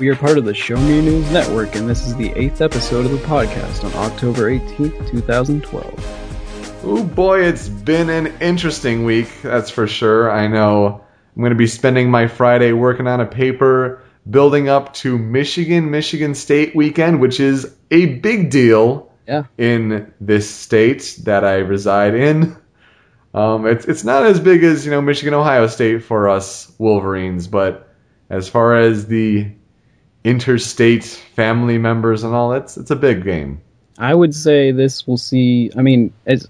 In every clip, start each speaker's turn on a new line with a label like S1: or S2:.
S1: We are part of the Show Me News Network, and this is the eighth episode of the podcast on October 18th, 2012.
S2: Oh boy, it's been an interesting week, that's for sure. I know I'm going to be spending my Friday working on a paper building up to Michigan Michigan State weekend, which is a big deal
S1: Yeah.
S2: in this state that I reside in. Um, it's it's not as big as you know Michigan Ohio State for us Wolverines, but as far as the interstate family members and all, it's it's a big game.
S1: I would say this will see. I mean, as,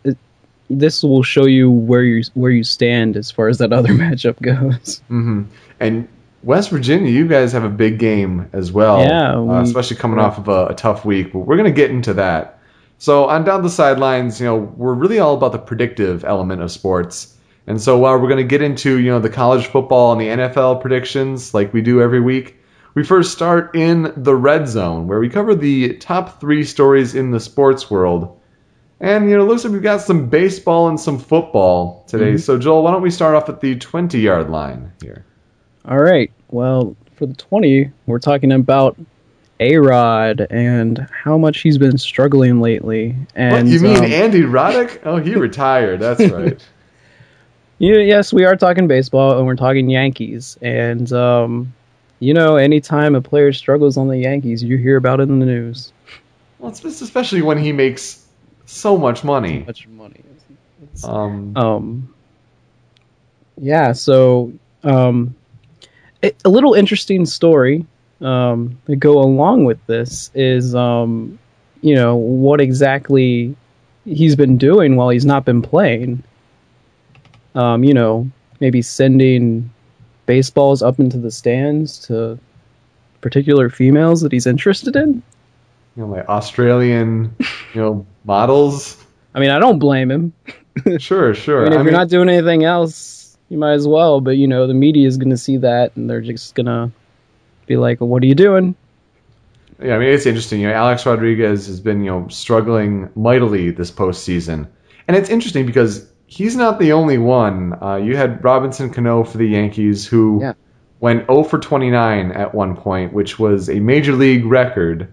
S1: this will show you where you where you stand as far as that other matchup goes.
S2: hmm And West Virginia, you guys have a big game as well.
S1: Yeah,
S2: uh, especially coming off of a, a tough week. But we're going to get into that. So on down the sidelines, you know, we're really all about the predictive element of sports. And so while we're going to get into you know the college football and the NFL predictions like we do every week, we first start in the red zone where we cover the top three stories in the sports world. And you know, it looks like we've got some baseball and some football today. So Joel, why don't we start off at the 20 yard line here?
S1: All right. Well, for the 20, we're talking about A Rod and how much he's been struggling lately. And
S2: what you mean
S1: um,
S2: Andy Roddick? Oh, he retired. That's right.
S1: Yeah, yes, we are talking baseball and we're talking Yankees. And, um, you know, anytime a player struggles on the Yankees, you hear about it in the news.
S2: well, it's especially when he makes so much money.
S1: Much money. It's,
S2: Um,
S1: um, yeah, so um, a, a little interesting story um, to go along with this is, um, you know, what exactly he's been doing while he's not been playing. Um, you know, maybe sending baseballs up into the stands to particular females that he's interested in.
S2: you know, like Australian, you know, models.
S1: I mean, I don't blame him.
S2: Sure, sure.
S1: I mean, if you're not doing anything else, you might as well. But you know, the media is going to see that, and they're just gonna be like, well, "What are you doing?"
S2: Yeah, I mean it's interesting. You know, Alex Rodriguez has been you know struggling mightily this postseason, and it's interesting because he's not the only one. Uh, you had Robinson Cano for the Yankees who
S1: Yeah.
S2: went 0 for 29 at one point, which was a major league record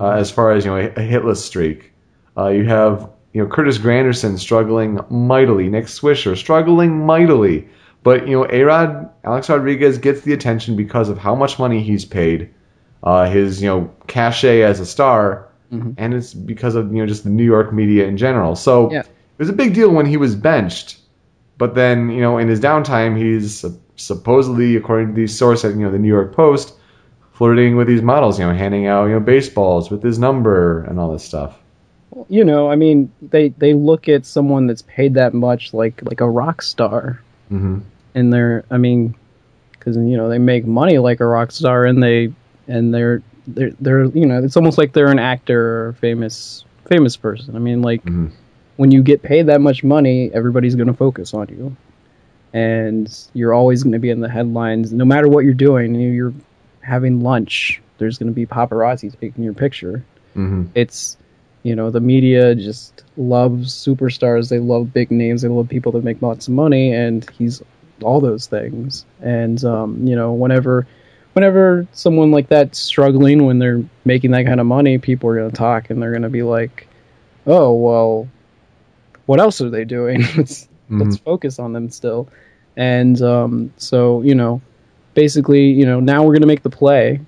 S2: uh, as far as you know a, a hitless streak. Uh, you have you know Curtis Granderson struggling mightily, Nick Swisher struggling mightily, but you know Arod Alex Rodriguez gets the attention because of how much money he's paid, uh, his you know cachet as a star, and it's because of you know just the New York media in general. So
S1: Yeah.
S2: It was a big deal when he was benched, but then you know in his downtime he's supposedly according to these sources you know the New York Post flirting with these models, you know, handing out you know baseballs with his number and all this stuff.
S1: You know, I mean, they they look at someone that's paid that much like like a rock star,
S2: hmm
S1: and they're, I mean, because you know they make money like a rock star, and they and they're they're they're you know it's almost like they're an actor or famous famous person. I mean, like
S2: Mhm.
S1: When you get paid that much money, everybody's going to focus on you, and you're always going to be in the headlines, no matter what you're doing. You're having lunch, there's going to be paparazzi taking your picture.
S2: hmm
S1: It's you know the media just loves superstars. They love big names. They love people that make lots of money, and he's all those things. And um, you know, whenever whenever someone like that's struggling when they're making that kind of money, people are going to talk and they're going to be like, "Oh, well, what else are they doing? let's let's focus on them still." And um, so, you know, basically, you know, now we're going to make the play,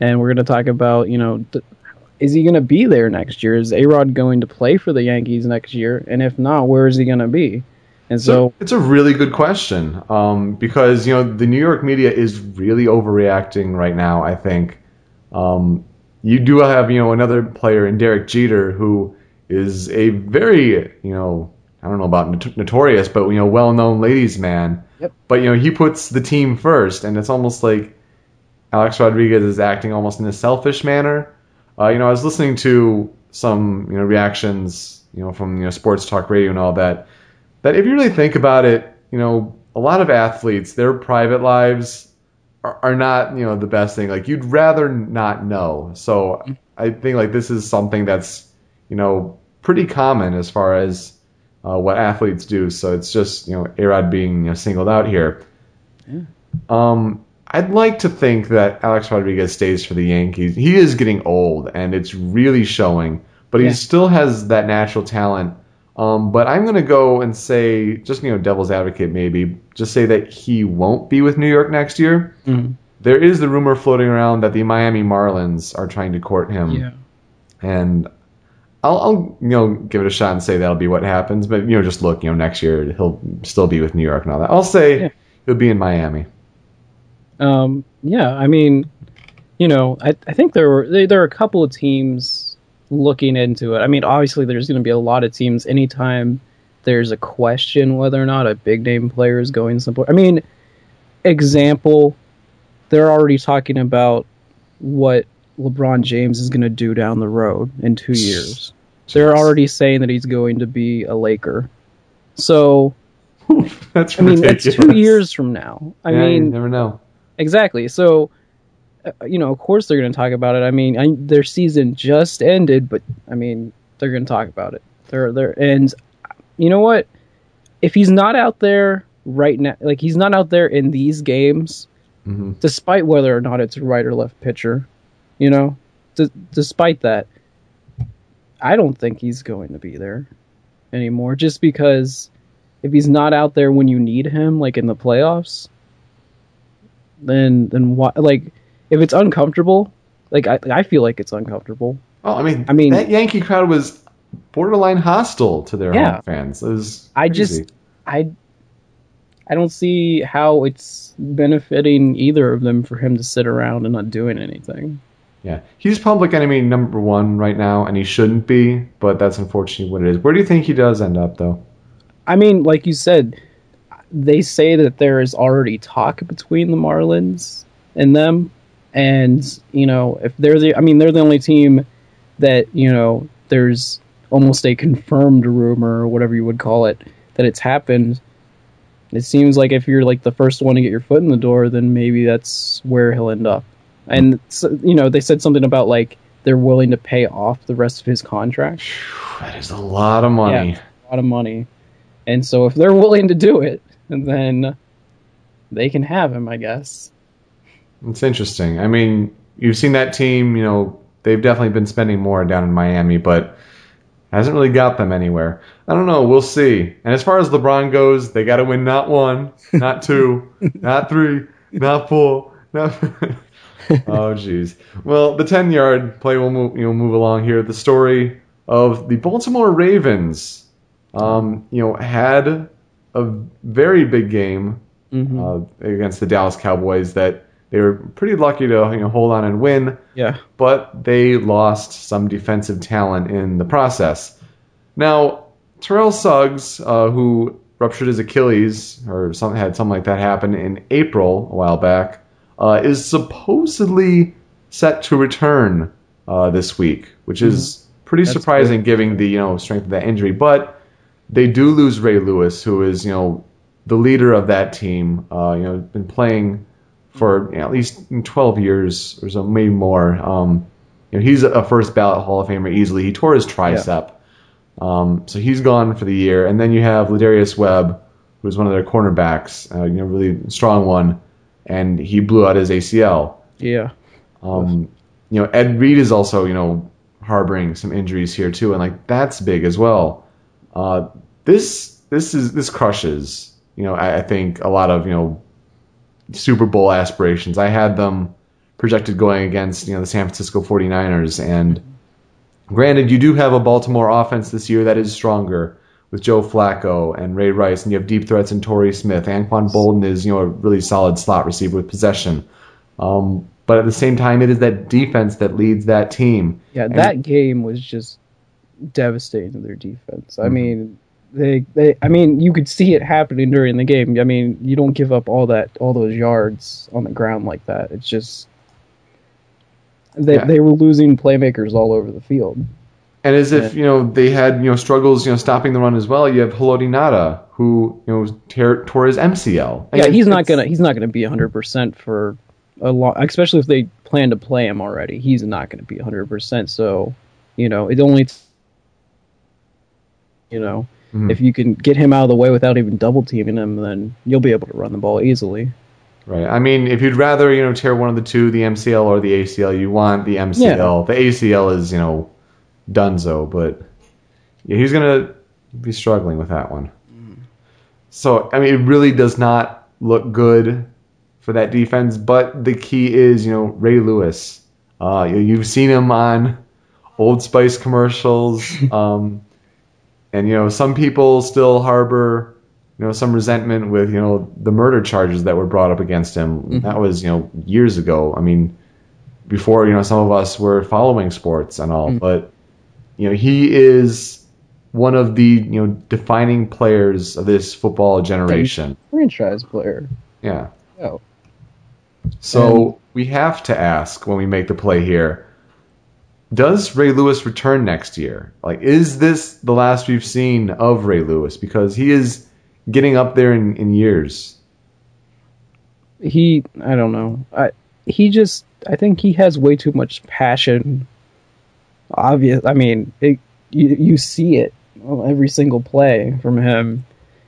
S1: and we're going to talk about, you know, th- is he going to be there next year? Is A Rod going to play for the Yankees next year? And if not, where is he going to be? And so,
S2: it's a really good question um, because you know the New York media is really overreacting right now. I think um, you do have you know another player in Derek Jeter who is a very you know I don't know about not- notorious, but you know, well-known ladies' man.
S1: Yep.
S2: But you know, he puts the team first, and it's almost like Alex Rodriguez is acting almost in a selfish manner. Uh, you know, I was listening to some you know reactions, you know, from you know sports talk radio and all that. That if you really think about it, you know, a lot of athletes, their private lives are, are not you know the best thing. Like you'd rather not know. So I think like this is something that's you know pretty common as far as uh, what athletes do. So it's just you know Arod being you know, singled out here. Um, I'd like to think that Alex Rodriguez stays for the Yankees. He is getting old, and it's really showing. But he
S1: Yeah.
S2: still has that natural talent. Um, but I'm going to go and say, just you know, devil's advocate, maybe, just say that he won't be with New York next year.
S1: Mhm.
S2: There is the rumor floating around that the Miami Marlins are trying to court him
S1: Yeah.
S2: and I'll, I'll you know give it a shot and say that'll be what happens. But you know, just look, you know, next year he'll still be with New York and all that. I'll say
S1: Yeah.
S2: he'll be in Miami.
S1: Um, yeah, I mean, you know, I, I think there were there, there are a couple of teams looking into it. I mean, obviously, there's going to be a lot of teams anytime there's a question whether or not a big name player is going somewhere. I mean, example, they're already talking about what LeBron James is going to do down the road in two years. They're already saying that he's going to be a Laker. So,
S2: That's
S1: I mean, that's two years from now. I
S2: Yeah, you
S1: mean,
S2: never know.
S1: Exactly. So, uh, you know, of course they're going to talk about it. I mean, I, their season just ended, but I mean, they're going to talk about it. They're they're and you know what? If he's not out there right now, like he's not out there in these games,
S2: hmm
S1: despite whether or not it's right or left pitcher, you know, d- despite that, I don't think he's going to be there anymore. Just because if he's not out there when you need him, like in the playoffs, then then what? Like if it's uncomfortable, like I I feel like it's uncomfortable.
S2: Oh, I mean,
S1: I mean-
S2: that Yankee crowd was borderline hostile to their
S1: Yeah.
S2: home fans. It was
S1: I
S2: crazy.
S1: just I I don't see how it's benefiting either of them for him to sit around and not doing anything.
S2: Yeah, he's public enemy number one right now, and he shouldn't be. But that's unfortunately what it is. Where do you think he does end up, though?
S1: I mean, like you said, they say that there is already talk between the Marlins and them, and you know, if they're the, I mean, they're the only team that you know there's almost a confirmed rumor or whatever you would call it that it's happened. It seems like if you're like the first one to get your foot in the door, then maybe that's where he'll end up. And you know, they said something about like they're willing to pay off the rest of his contract.
S2: That is a lot of money.
S1: Yeah. a lot of money. And so if they're willing to do it, then they can have him, I guess.
S2: It's interesting. I mean, you've seen that team, you know, they've definitely been spending more down in Miami, but hasn't really got them anywhere. I don't know. We'll see. And as far as LeBron goes, they got to win not one, not two, not three, not four, not. oh, jeez. Well, the ten-yard play will move, you know, move along here. The story of the Baltimore Ravens, um, you know, had a very big game
S1: hmm
S2: uh, against the Dallas Cowboys that they were pretty lucky to you know, hold on and win,
S1: yeah.
S2: but they lost some defensive talent in the process. Now, Terrell Suggs, uh, who ruptured his Achilles or something had something like that happen in April a while back, uh, is supposedly set to return uh, this week, which is pretty
S1: That's
S2: surprising given the you know strength of that injury. But they do lose Ray Lewis, who is you know the leader of that team. Uh, you know, been playing for you know, at least 12 years or so, maybe more. Um, you know, he's a first ballot Hall of Famer easily. He tore his tricep, um, so he's gone for the year. And then you have Lardarius Webb, who's one of their cornerbacks, uh, you know, really strong one, and he blew out his ACL.
S1: Yeah.
S2: Um, you know, Ed Reed is also, you know, harboring some injuries here too, and like that's big as well. Uh, this this is this crushes, you know, I, I think a lot of you know Super Bowl aspirations. I had them projected going against you know the San Francisco 49ers, and granted, you do have a Baltimore offense this year that is stronger with Joe Flacco and Ray Rice, and you have deep threats in Torrey Smith. Anquan Boldin is you know a really solid slot receiver with possession. Um, but at the same time, it is that defense that leads that team.
S1: Yeah, that game was just devastating to their defense. I
S2: Mhm.
S1: mean, they they I mean you could see it happening during the game. I mean you don't give up all that all those yards on the ground like that. It's just they
S2: Yeah.
S1: they were losing playmakers all over the field.
S2: And as if you know they had you know struggles you know stopping the run as well. You have Haloti Ngata who you know tear, tore his MCL.
S1: Yeah, he's not gonna he's not gonna be hundred percent for a long, especially if they plan to play him already. He's not gonna be hundred percent. So, you know, it only, you know,
S2: Mhm.
S1: if you can get him out of the way without even double teaming him, then you'll be able to run the ball easily.
S2: Right. I mean, if you'd rather you know tear one of the two, the MCL or the ACL, you want the MCL. The ACL is you know Dunzo, but yeah, he's gonna be struggling with that one. So I mean, it really does not look good for that defense. But the key is you know Ray Lewis. Uh, you- you've seen him on Old Spice commercials, um, and you know some people still harbor you know some resentment with you know the murder charges that were brought up against him. That was you know years ago. I mean, before you know some of us were following sports and all, but you know he is one of the you know defining players of this football generation.
S1: Franchise player.
S2: Yeah.
S1: Oh,
S2: So we have to ask when we make the play here. Does Ray Lewis return next year? Like, is this the last we've seen of Ray Lewis? Because he is getting up there in, in years.
S1: he I don't know. I he just I think he has way too much passion. Obvious. I mean, it, you you see it every single play from him.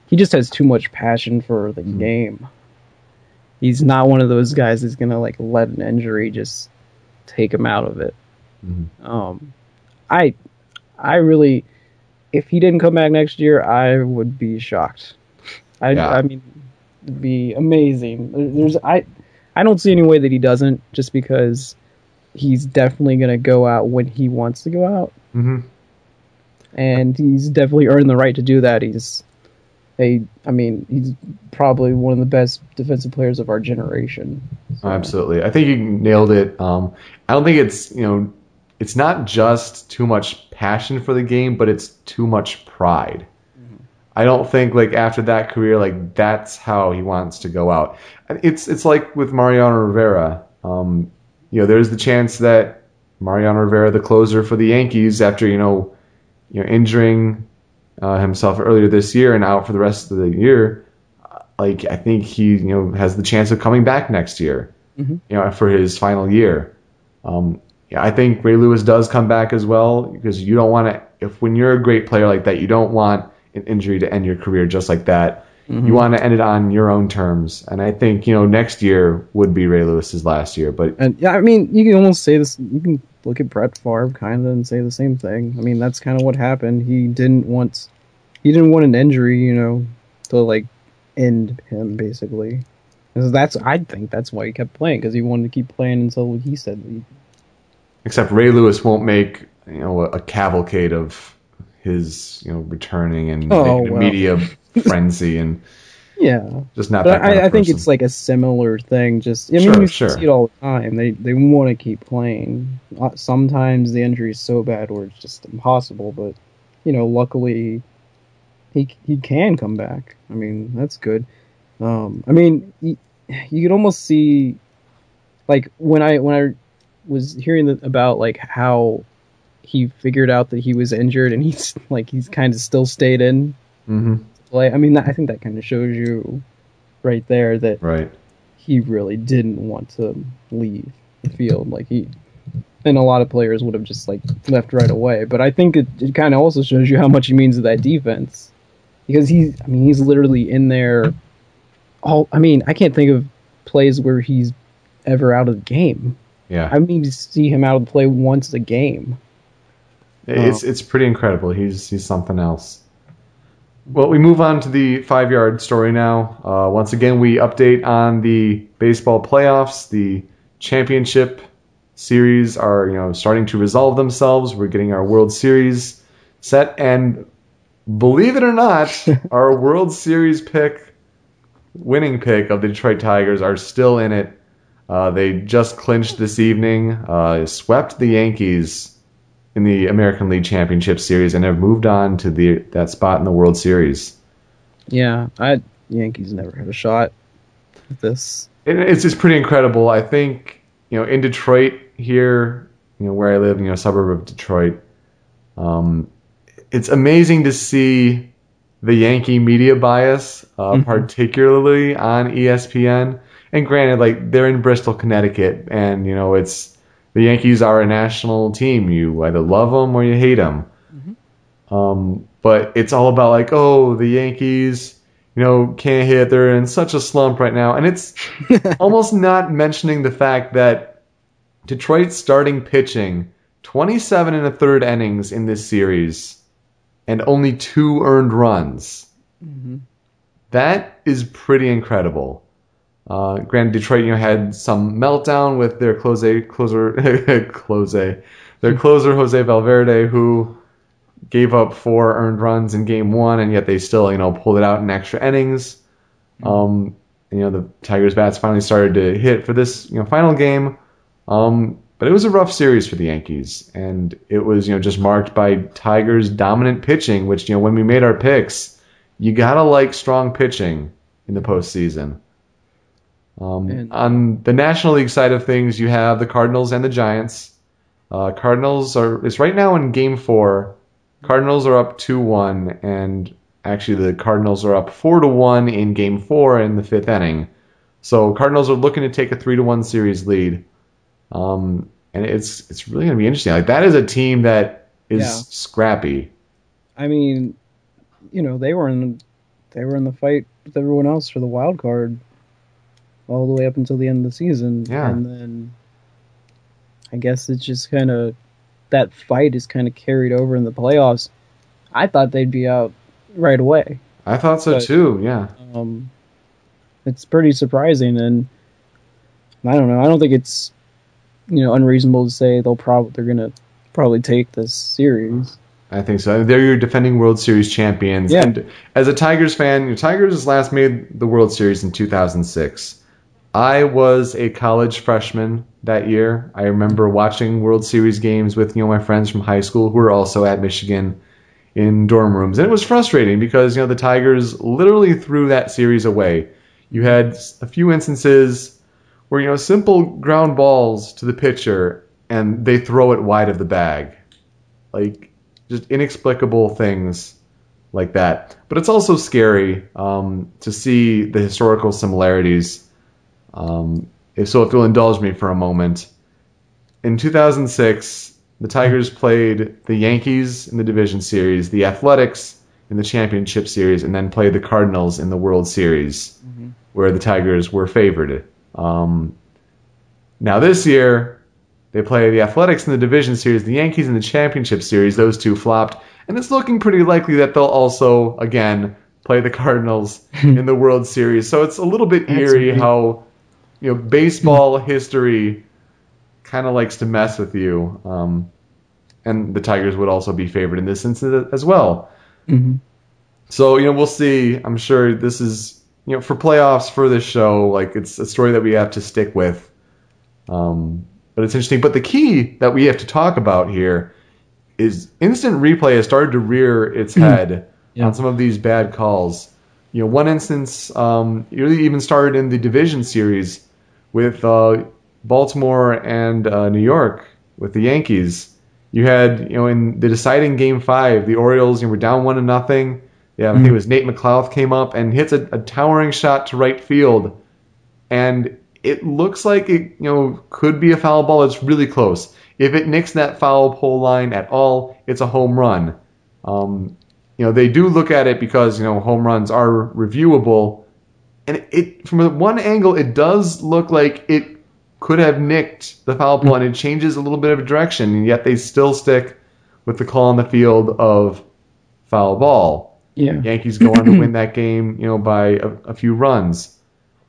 S1: He just has too much passion for the game. He's not one of those guys that's gonna like let an injury just take him out of it.
S2: Mhm.
S1: Um, I I really, if he didn't come back next year, I would be shocked. I
S2: Yeah.
S1: I mean, it'd be amazing. There's I I don't see any way that he doesn't just because he's definitely gonna go out when he wants to go out,
S2: Mm-hmm.
S1: and he's definitely earned the right to do that. He's a I mean he's probably one of the best defensive players of our generation. So-
S2: Absolutely. I think you nailed it. Um, I don't think it's, you know, it's not just too much passion for the game, but it's too much pride. I don't think like after that career, like that's how he wants to go out. It's it's like with Mariano Rivera. Um, you know, there's the chance that Mariano Rivera, the closer for the Yankees, after you know, you know, injuring uh, himself earlier this year and out for the rest of the year, like I think he you know has the chance of coming back next year. You know, for his final year. Um, yeah, I think Ray Lewis does come back as well because you don't want to. If when you're a great player like that, you don't want an injury to end your career just like that. You want to end it on your own terms, and I think you know next year would be Ray Lewis's last year. But
S1: And yeah, I mean, you can almost say this. You can look at Brett Favre kind of and say the same thing. I mean, that's kind of what happened. He didn't want, he didn't want an injury, you know, to like end him basically. 'Cause that's I think that's why he kept playing because he wanted to keep playing until he said he,
S2: except Ray Lewis won't make you know a, a cavalcade of his you know returning and
S1: Oh, well.
S2: media frenzy and
S1: yeah.
S2: just not
S1: But
S2: that
S1: I, I think it's like a similar thing. Just I mean,
S2: Sure,
S1: you
S2: sure.
S1: see it all the time. They they want to keep playing. Uh, Sometimes the injury is so bad or it's just impossible. But you know, luckily, he he can come back. I mean, that's good. Um, I mean, you, you could almost see, like when I when I was hearing the, about like how he figured out that he was injured and he's like he's kind of still stayed in
S2: hmm
S1: play. I mean, that, I think that kind of shows you right there that
S2: right.
S1: he really didn't want to leave the field. Like he, and a lot of players would have just like left right away. But I think it, it kind of also shows you how much he means to that defense because he's. I mean, he's literally in there. All I mean, I can't think of plays where he's ever out of the game.
S2: Yeah.
S1: I mean, to see him out of the play once a game.
S2: It's it's pretty incredible. He's he's something else. Well, we move on to the five yard story now. Uh, once again, we update on the baseball playoffs. The championship series are you know starting to resolve themselves. We're getting our World Series set, and believe it or not, our World Series pick, winning pick of the Detroit Tigers, are still in it. Uh, they just clinched this evening, uh, swept the Yankees in the American League Championship Series and have moved on to the that spot in the World Series.
S1: Yeah, I Yankees never had a shot at this.
S2: It, it's just pretty incredible. I think you know in Detroit here, you know where I live, you know, suburb of Detroit. Um, it's amazing to see the Yankee media bias, uh,
S1: Mhm.
S2: particularly on ESPN. And granted, like they're in Bristol, Connecticut, and you know it's the Yankees are a national team. You either love them or you hate them. Um, but it's all about like, oh, the Yankees, you know, can't hit. They're in such a slump right now, and it's almost not mentioning the fact that Detroit's starting pitching 27 and a third innings in this series and only two earned runs. That is pretty incredible. Uh, granted, Detroit, you know, had some meltdown with their close closer close their closer Jose Valverde, who gave up four earned runs in Game One, and yet they still, you know, pulled it out in extra innings. Um, you know, the Tigers bats finally started to hit for this, you know, final game. Um, but it was a rough series for the Yankees, and it was, you know, just marked by Tigers' dominant pitching. Which, you know, when we made our picks, you gotta like strong pitching in the postseason. Um,
S1: And-
S2: on the National League side of things, you have the Cardinals and the Giants. Uh, Cardinals are is right now in Game Four. Cardinals are up two one, and actually the Cardinals are up four to one in Game Four in the fifth inning. So Cardinals are looking to take a three to one series lead, um, and it's it's really going to be interesting. Like that is a team that is
S1: Yeah.
S2: scrappy.
S1: I mean, you know, they were in they were in the fight with everyone else for the wild card all the way up until the end of the season.
S2: Yeah.
S1: And then I guess it's just kind of that fight is kind of carried over in the playoffs. I thought they'd be out right away.
S2: I thought so
S1: But-
S2: too. Yeah.
S1: Um, it's pretty surprising, and I don't know. I don't think it's you know unreasonable to say they'll probably they're gonna probably take this series.
S2: I think so. They're your defending World Series champions.
S1: Yeah.
S2: And as a Tigers fan, your Tigers last made the World Series in 2006. I was a college freshman that year. I remember watching World Series games with you know my friends from high school who were also at Michigan in dorm rooms, and it was frustrating because you know the Tigers literally threw that series away. You had a few instances where you know simple ground balls to the pitcher and they throw it wide of the bag, like just inexplicable things like that. But it's also scary um, to see the historical similarities. Um, if so, if you'll indulge me for a moment, in 2006, the Tigers played the Yankees in the division series, the Athletics in the championship series, and then played the Cardinals in the World Series, where the Tigers were favored. Um, now this year, they play the Athletics in the division series, the Yankees in the championship series. Those two flopped, and it's looking pretty likely that they'll also again play the Cardinals in the World Series. So it's a little bit
S1: That's
S2: eerie
S1: weird.
S2: how you know baseball history kind of likes to mess with you. Um, and the Tigers would also be favored in this instance as well.
S1: Mm-hmm.
S2: So you know we'll see. I'm sure this is you know for playoffs for this show. Like it's a story that we have to stick with. Um, but it's interesting. But the key that we have to talk about here is instant replay has started to rear its head
S1: Yeah.
S2: on some of these bad calls. You know, one instance um, it really even started in the division series with uh, Baltimore and uh, New York with the Yankees. You had, you know, in the deciding game five, the Orioles you know, were down one to nothing. Yeah, I think it was Nate McLouth came up and hits a, a towering shot to right field, and it looks like it, you know, could be a foul ball. It's really close. If it nicks that foul pole line at all, it's a home run. Um, you know, they do look at it because you know home runs are reviewable, and it from one angle it does look like it could have nicked the foul pole, and it changes a little bit of direction, and yet they still stick with the call on the field of foul ball.
S1: Yeah.
S2: Yankees go on to win that game, you know, by a, a few runs.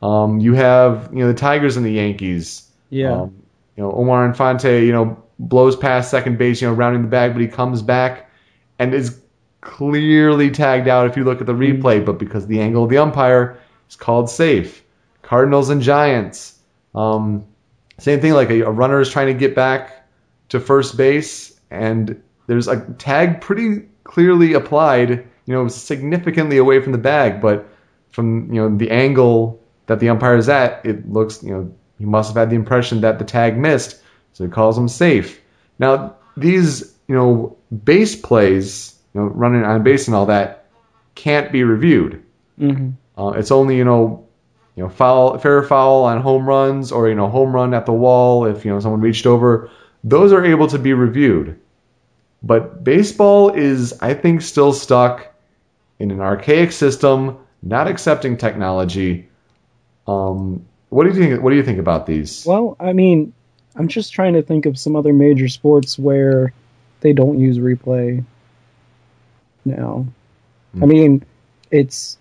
S2: Um, you have, you know, the Tigers and the Yankees.
S1: Yeah.
S2: Um, you know, Omar Infante, you know, blows past second base, you know, rounding the bag, but he comes back and is clearly tagged out if you look at the replay, but because the angle of the umpire is called safe. Cardinals and Giants. Um, same thing, like a, a runner is trying to get back to first base and there's a tag pretty clearly applied, you know, significantly away from the bag, but from you know the angle that the umpire is at, it looks you know he must have had the impression that the tag missed, so he calls him safe. Now these you know base plays, you know running on base and all that, can't be reviewed.
S1: Mm-hmm.
S2: Uh, it's only you know you know foul fair foul on home runs or you know home run at the wall if you know someone reached over. Those are able to be reviewed. But baseball is, I think, still stuck in an archaic system, not accepting technology. Um, what do you think? What do you think about these?
S1: Well, I mean, I'm just trying to think of some other major sports where they don't use replay now. I mean, it's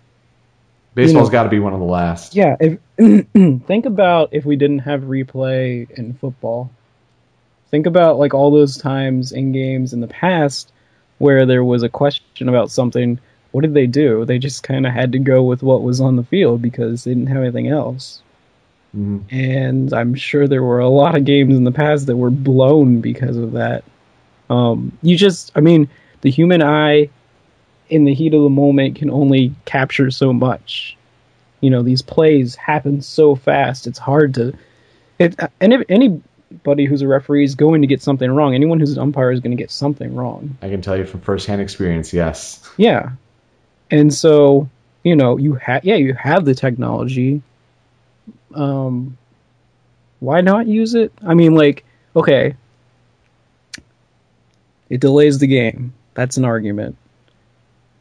S2: Baseball's
S1: know-
S2: got to be one of the last.
S1: yeah. If think about if we didn't have replay in football. Think about like all those times in games in the past where there was a question about something. What did they do? They just kind of had to go with what was on the field because they didn't have anything else.
S2: Mhm.
S1: And I'm sure there were a lot of games in the past that were blown because of that. Um, you just, I mean, the human eye in the heat of the moment can only capture so much. You know, these plays happen so fast. It's hard to. It and if anybody who's a referee is going to get something wrong. Anyone who's an umpire is going to get something wrong.
S2: I can tell you from firsthand experience. Yes.
S1: Yeah. And so, you know, you have yeah, you have the technology. Um why not use it? I mean like, okay. It delays the game. That's an argument.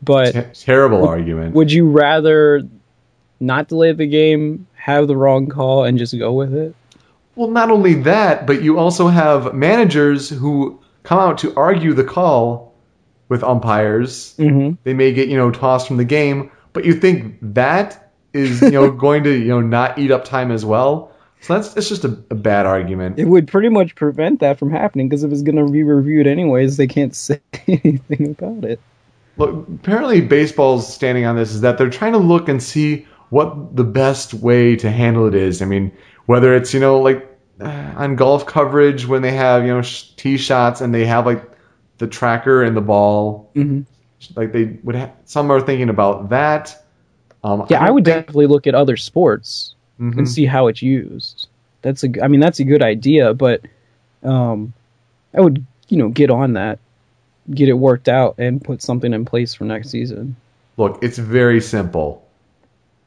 S1: But
S2: Ter- terrible argument.
S1: would you rather not delay the game, have the wrong call and just go with it?
S2: Well, not only that, but you also have managers who come out to argue the call with umpires.
S1: Mhm.
S2: They may get you know tossed from the game, but you think that is you know going to you know not eat up time as well. So that's it's just a, a bad argument.
S1: It would pretty much prevent that from happening because if it's going to be reviewed anyways, they can't say anything about it.
S2: Look, apparently baseball's standing on this is that they're trying to look and see what the best way to handle it is. I mean, whether it's you know like uh, on golf coverage when they have you know tee shots and they have like the tracker and the ball,
S1: Mhm.
S2: like they would. Ha- some are thinking about that. Um,
S1: Yeah, I
S2: don't
S1: would
S2: think-
S1: definitely look at other sports
S2: Mhm.
S1: and see how it's used. That's a, I mean, that's a good idea, but um, I would, you know, get on that, get it worked out, and put something in place for next season.
S2: Look, it's very simple.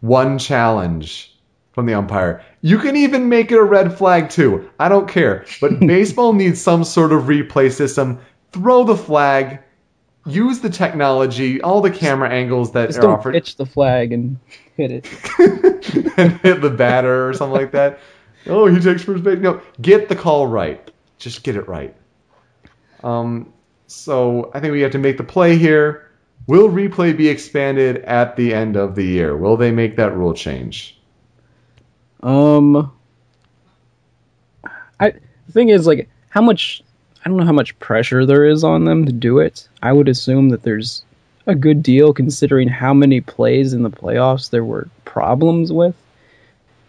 S2: One challenge from the umpire. You can even make it a red flag too. I don't care. But baseball needs some sort of replay system. Throw the flag. Use the technology, all the camera angles that
S1: Just
S2: are
S1: don't
S2: offered,
S1: pitch the flag and hit it.
S2: and hit the batter or something like that. Oh, he takes first base. No, get the call right. Just get it right. Um, so I think we have to make the play here. Will replay be expanded at the end of the year? Will they make that rule change?
S1: Um, I the thing is like how much I don't know how much pressure there is on them to do it. I would assume that there's a good deal considering how many plays in the playoffs there were problems with,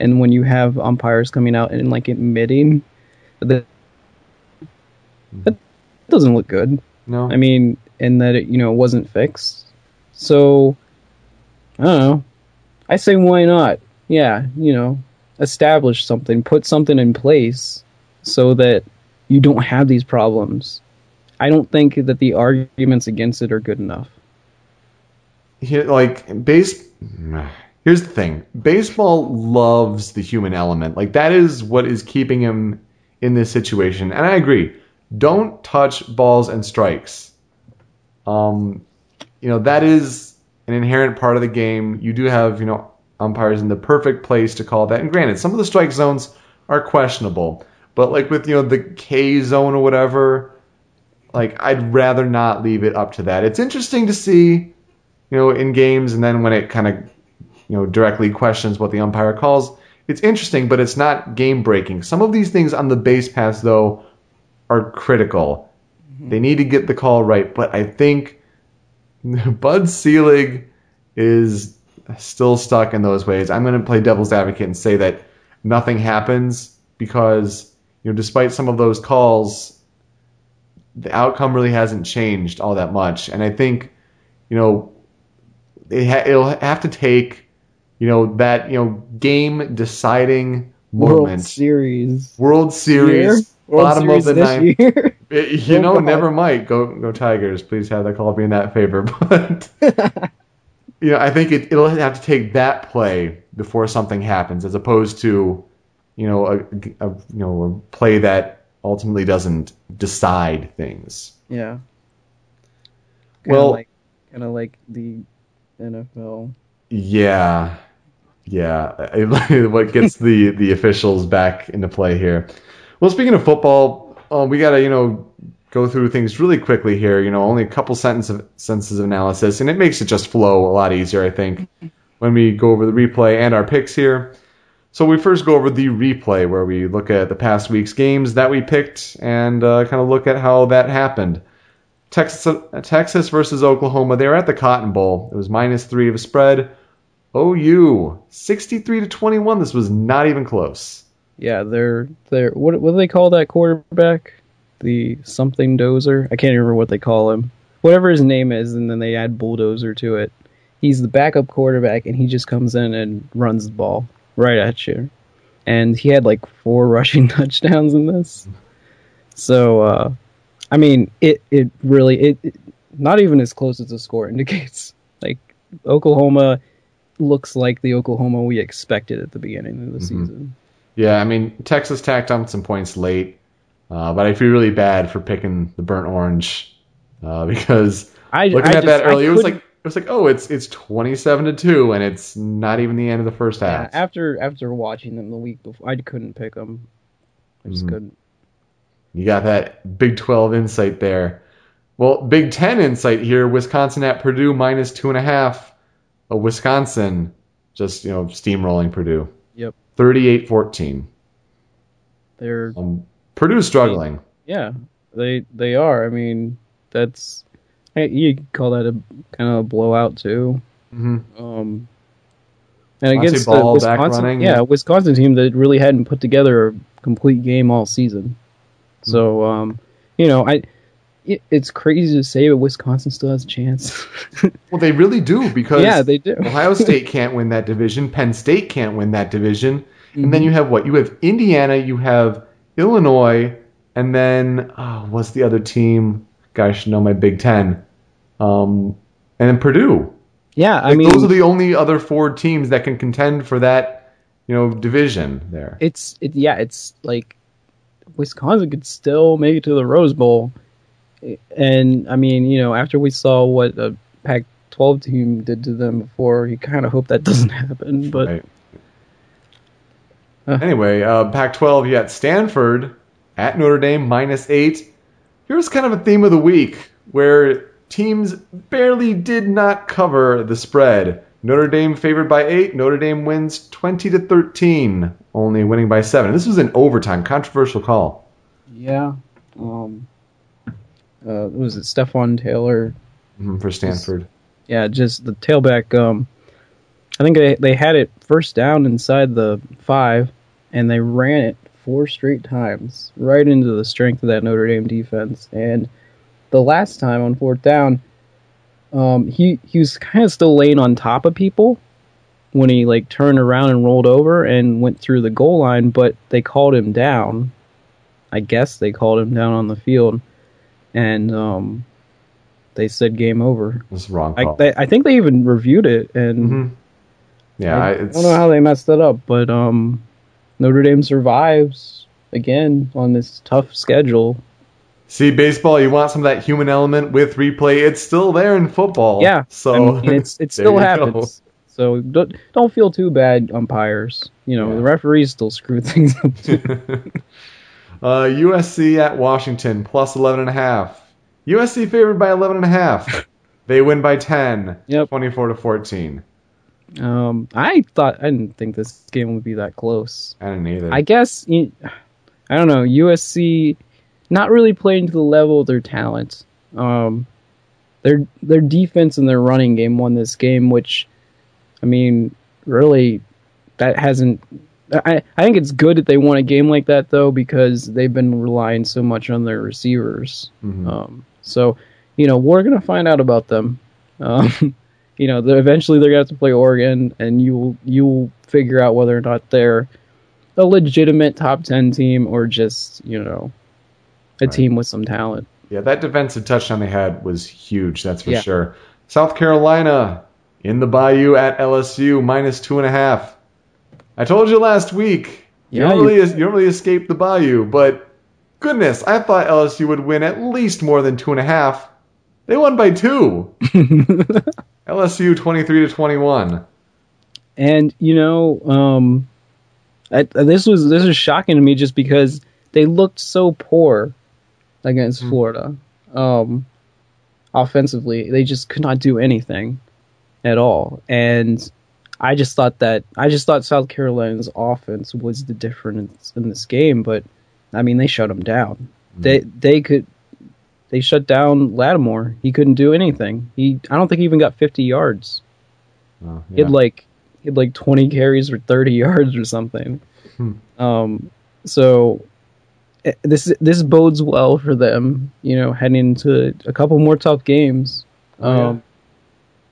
S1: and when you have umpires coming out and like admitting that that doesn't look good.
S2: No.
S1: I mean, and that it you know wasn't fixed. So I don't know. I say why not? Yeah, you know, establish something, put something in place so that you don't have these problems. I don't think that the arguments against it are good enough.
S2: Here, like base. Here's the thing: baseball loves the human element. Like that is what is keeping him in this situation. And I agree. Don't touch balls and strikes. Um, you know that is an inherent part of the game. You do have you know umpires in the perfect place to call that. And granted, some of the strike zones are questionable, but like with you know the K zone or whatever, like I'd rather not leave it up to that. It's interesting to see, you know, in games, and then when it kind of you know directly questions what the umpire calls, it's interesting, but it's not game breaking. Some of these things on the base pass though are critical. Mm-hmm. They need to get the call right, but I think Bud Selig is still stuck in those ways. I'm going to play devil's advocate and say that nothing happens because you know despite some of those calls the outcome really hasn't changed all that much. And I think, you know, it ha- it'll have to take, you know, that you know game deciding
S1: World
S2: moment,
S1: Series.
S2: World Series,
S1: World
S2: bottom
S1: Series
S2: of the ninth.
S1: year.
S2: It- you know, never might go go Tigers. Please have the call be in that favor. But you know, I think it, it'll have to take that play before something happens, as opposed to you know a, a you know a play that ultimately doesn't decide things.
S1: yeah.
S2: Well-
S1: like kind of like the NFL.
S2: Yeah, yeah. what gets the the officials back into play here? Well, speaking of football, uh, we gotta you know go through things really quickly here. You know, only a couple sentence of, sentences of analysis, and it makes it just flow a lot easier, I think, when we go over the replay and our picks here. So we first go over the replay, where we look at the past week's games that we picked and uh, kind of look at how that happened. Texas, Texas versus Oklahoma. They were at the Cotton Bowl. It was minus three of a spread. OU 63 to 21. This was not even close.
S1: Yeah, they're they're what what do they call that quarterback? The something dozer. I can't remember what they call him. Whatever his name is, and then they add bulldozer to it. He's the backup quarterback, and he just comes in and runs the ball right at you. And he had like four rushing touchdowns in this. So, uh, I mean, it it really it, it not even as close as the score indicates. Like Oklahoma looks like the Oklahoma we expected at the beginning of the season.
S2: Yeah, I mean, Texas tacked on some points late, uh, but I feel really bad for picking the burnt orange uh, because
S1: I
S2: looking
S1: I
S2: at
S1: just-
S2: that early, it was like it was like oh, it's it's 27 to two, and it's not even the end of the first half.
S1: yeah, after after watching them the week before, I couldn't pick them. I just
S2: Mhm.
S1: couldn't.
S2: You got that Big 12 insight there. Well, Big 10 insight here. Wisconsin at Purdue minus two and a half. Uh, Wisconsin just you know steamrolling Purdue.
S1: Yep.
S2: 38-14.
S1: They're
S2: Um, Purdue struggling.
S1: yeah, they they are. I mean, that's you could call that a kind of a blowout too.
S2: hmm
S1: Um, and
S2: Monty
S1: against the Wisconsin, yeah, Wisconsin team that really hadn't put together a complete game all season. So, um, you know, I it's crazy to say, but Wisconsin still has a chance.
S2: Well, they really do because
S1: yeah, they do.
S2: Ohio State can't win that division. Penn State can't win that division. And
S1: Mm-hmm.
S2: then you have what? You have Indiana, you have Illinois, and then oh, what's the other team? Should know my Big Ten. Um, and then Purdue.
S1: Yeah, I
S2: Like,
S1: mean,
S2: those are the only other four teams that can contend for that, you know, division there.
S1: it's it yeah it's like wisconsin could still make it to the rose bowl and i mean you know after we saw what a pac 12 team did to them before you kind of hope that doesn't happen but
S2: Right.
S1: Uh.
S2: Anyway, uh, Pac-12, you got Stanford at Notre Dame minus eight. Here's kind of a theme of the week where teams barely did not cover the spread. Notre Dame favored by eight. Notre Dame wins 20 to 13, only winning by seven. This was an overtime, controversial call.
S1: yeah um uh was it Stepfan Taylor?
S2: Mhm, for Stanford.
S1: yeah just the tailback um I think they they had it first down inside the 5 and they ran it four straight times right into the strength of that Notre Dame defense. And the last time on fourth down um he he was kind of still laying on top of people when he like turned around and rolled over and went through the goal line but they called him down. I guess they called him down on the field and um they said game over
S2: the wrong
S1: I,
S2: call.
S1: they, I think they even reviewed it, and
S2: Mhm. Yeah,
S1: I,
S2: it's,
S1: don't know how they messed that up, but um, Notre Dame survives again on this tough schedule.
S2: see baseball. You want some of that human element with replay. It's still there in football.
S1: Yeah,
S2: so
S1: I mean, it's it still
S2: you go.
S1: happens. So don't don't feel too bad, umpires. You know
S2: Yeah.
S1: the referees still screw things up.
S2: Uh, USC at Washington plus 11 and a half. USC favored by 11 and a half. They win by 10.
S1: Yep.
S2: 24 to 14.
S1: um, I thought I didn't think this game would be that close.
S2: I didn't either.
S1: I guess you- I don't know USC not really playing to the level of their talent. Um, their their defense and their running game won this game, which I mean, really, that hasn't I I think it's good that they won a game like that though because they've been relying so much on their receivers.
S2: Mhm.
S1: Um, so you know we're gonna find out about them. Um, you know, they're, eventually they're gonna have to play Oregon, and you'll you'll figure out whether or not they're a legitimate top ten team or just you know a
S2: Right.
S1: team with some talent.
S2: Yeah, that defensive touchdown they had was huge. That's for
S1: Yeah.
S2: sure. South Carolina in the Bayou at LSU minus two and a half. I told you last week. You
S1: Yeah,
S2: don't
S1: you-
S2: really you don't really escape the Bayou, but goodness, I thought LSU would win at least more than two and a half. They won by two. LSU twenty three to twenty one.
S1: And you know, um, I, this was this was shocking to me just because they looked so poor against
S2: Hmm.
S1: Florida. Um, offensively, they just could not do anything at all. And I just thought that I just thought South Carolina's offense was the difference in this game. But I mean, they shut them down. They they could. They shut down Lattimore. He couldn't do anything. He I don't think he even got 50 yards.
S2: Oh,
S1: He had like he had like 20 carries for 30 yards or something.
S2: Hmm.
S1: Um, so eh, this this bodes well for them, you know, heading into a couple more tough games.
S2: Oh, yeah.
S1: Um,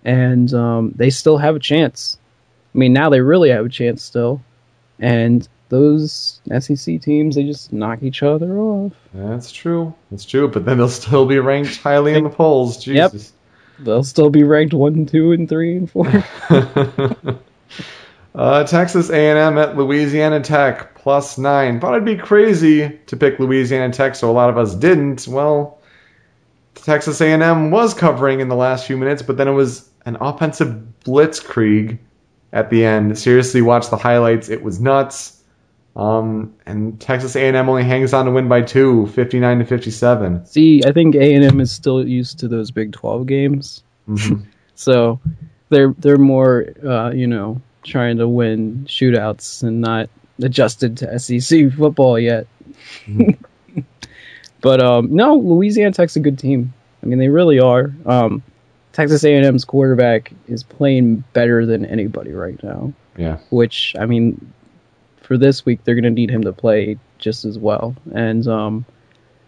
S1: and um, they still have a chance. I mean, now they really have a chance still. And those SEC teams, they just knock each other off.
S2: That's true. That's true. But then they'll still be ranked highly in the polls.
S1: Yep.
S2: Jesus.
S1: They'll still be ranked one, two, and three, and four.
S2: uh, Texas A&M at Louisiana Tech plus nine. Thought it'd be crazy to pick Louisiana Tech, so a lot of us didn't. Well, Texas A&M was covering in the last few minutes, but then it was an offensive blitzkrieg at the end. Seriously, watch the highlights. It was nuts. Um, and Texas A&M only hangs on to win by two, 59 to 57.
S1: See, I think A and M is still used to those Big Twelve games.
S2: Mhm.
S1: So they're they're more uh, you know trying to win shootouts and not adjusted to SEC football yet. but um, no, Louisiana Tech's a good team. I mean, they really are. Um, Texas A&M's quarterback is playing better than anybody right now.
S2: Yeah.
S1: Which I mean, for this week they're going to need him to play just as well. And um,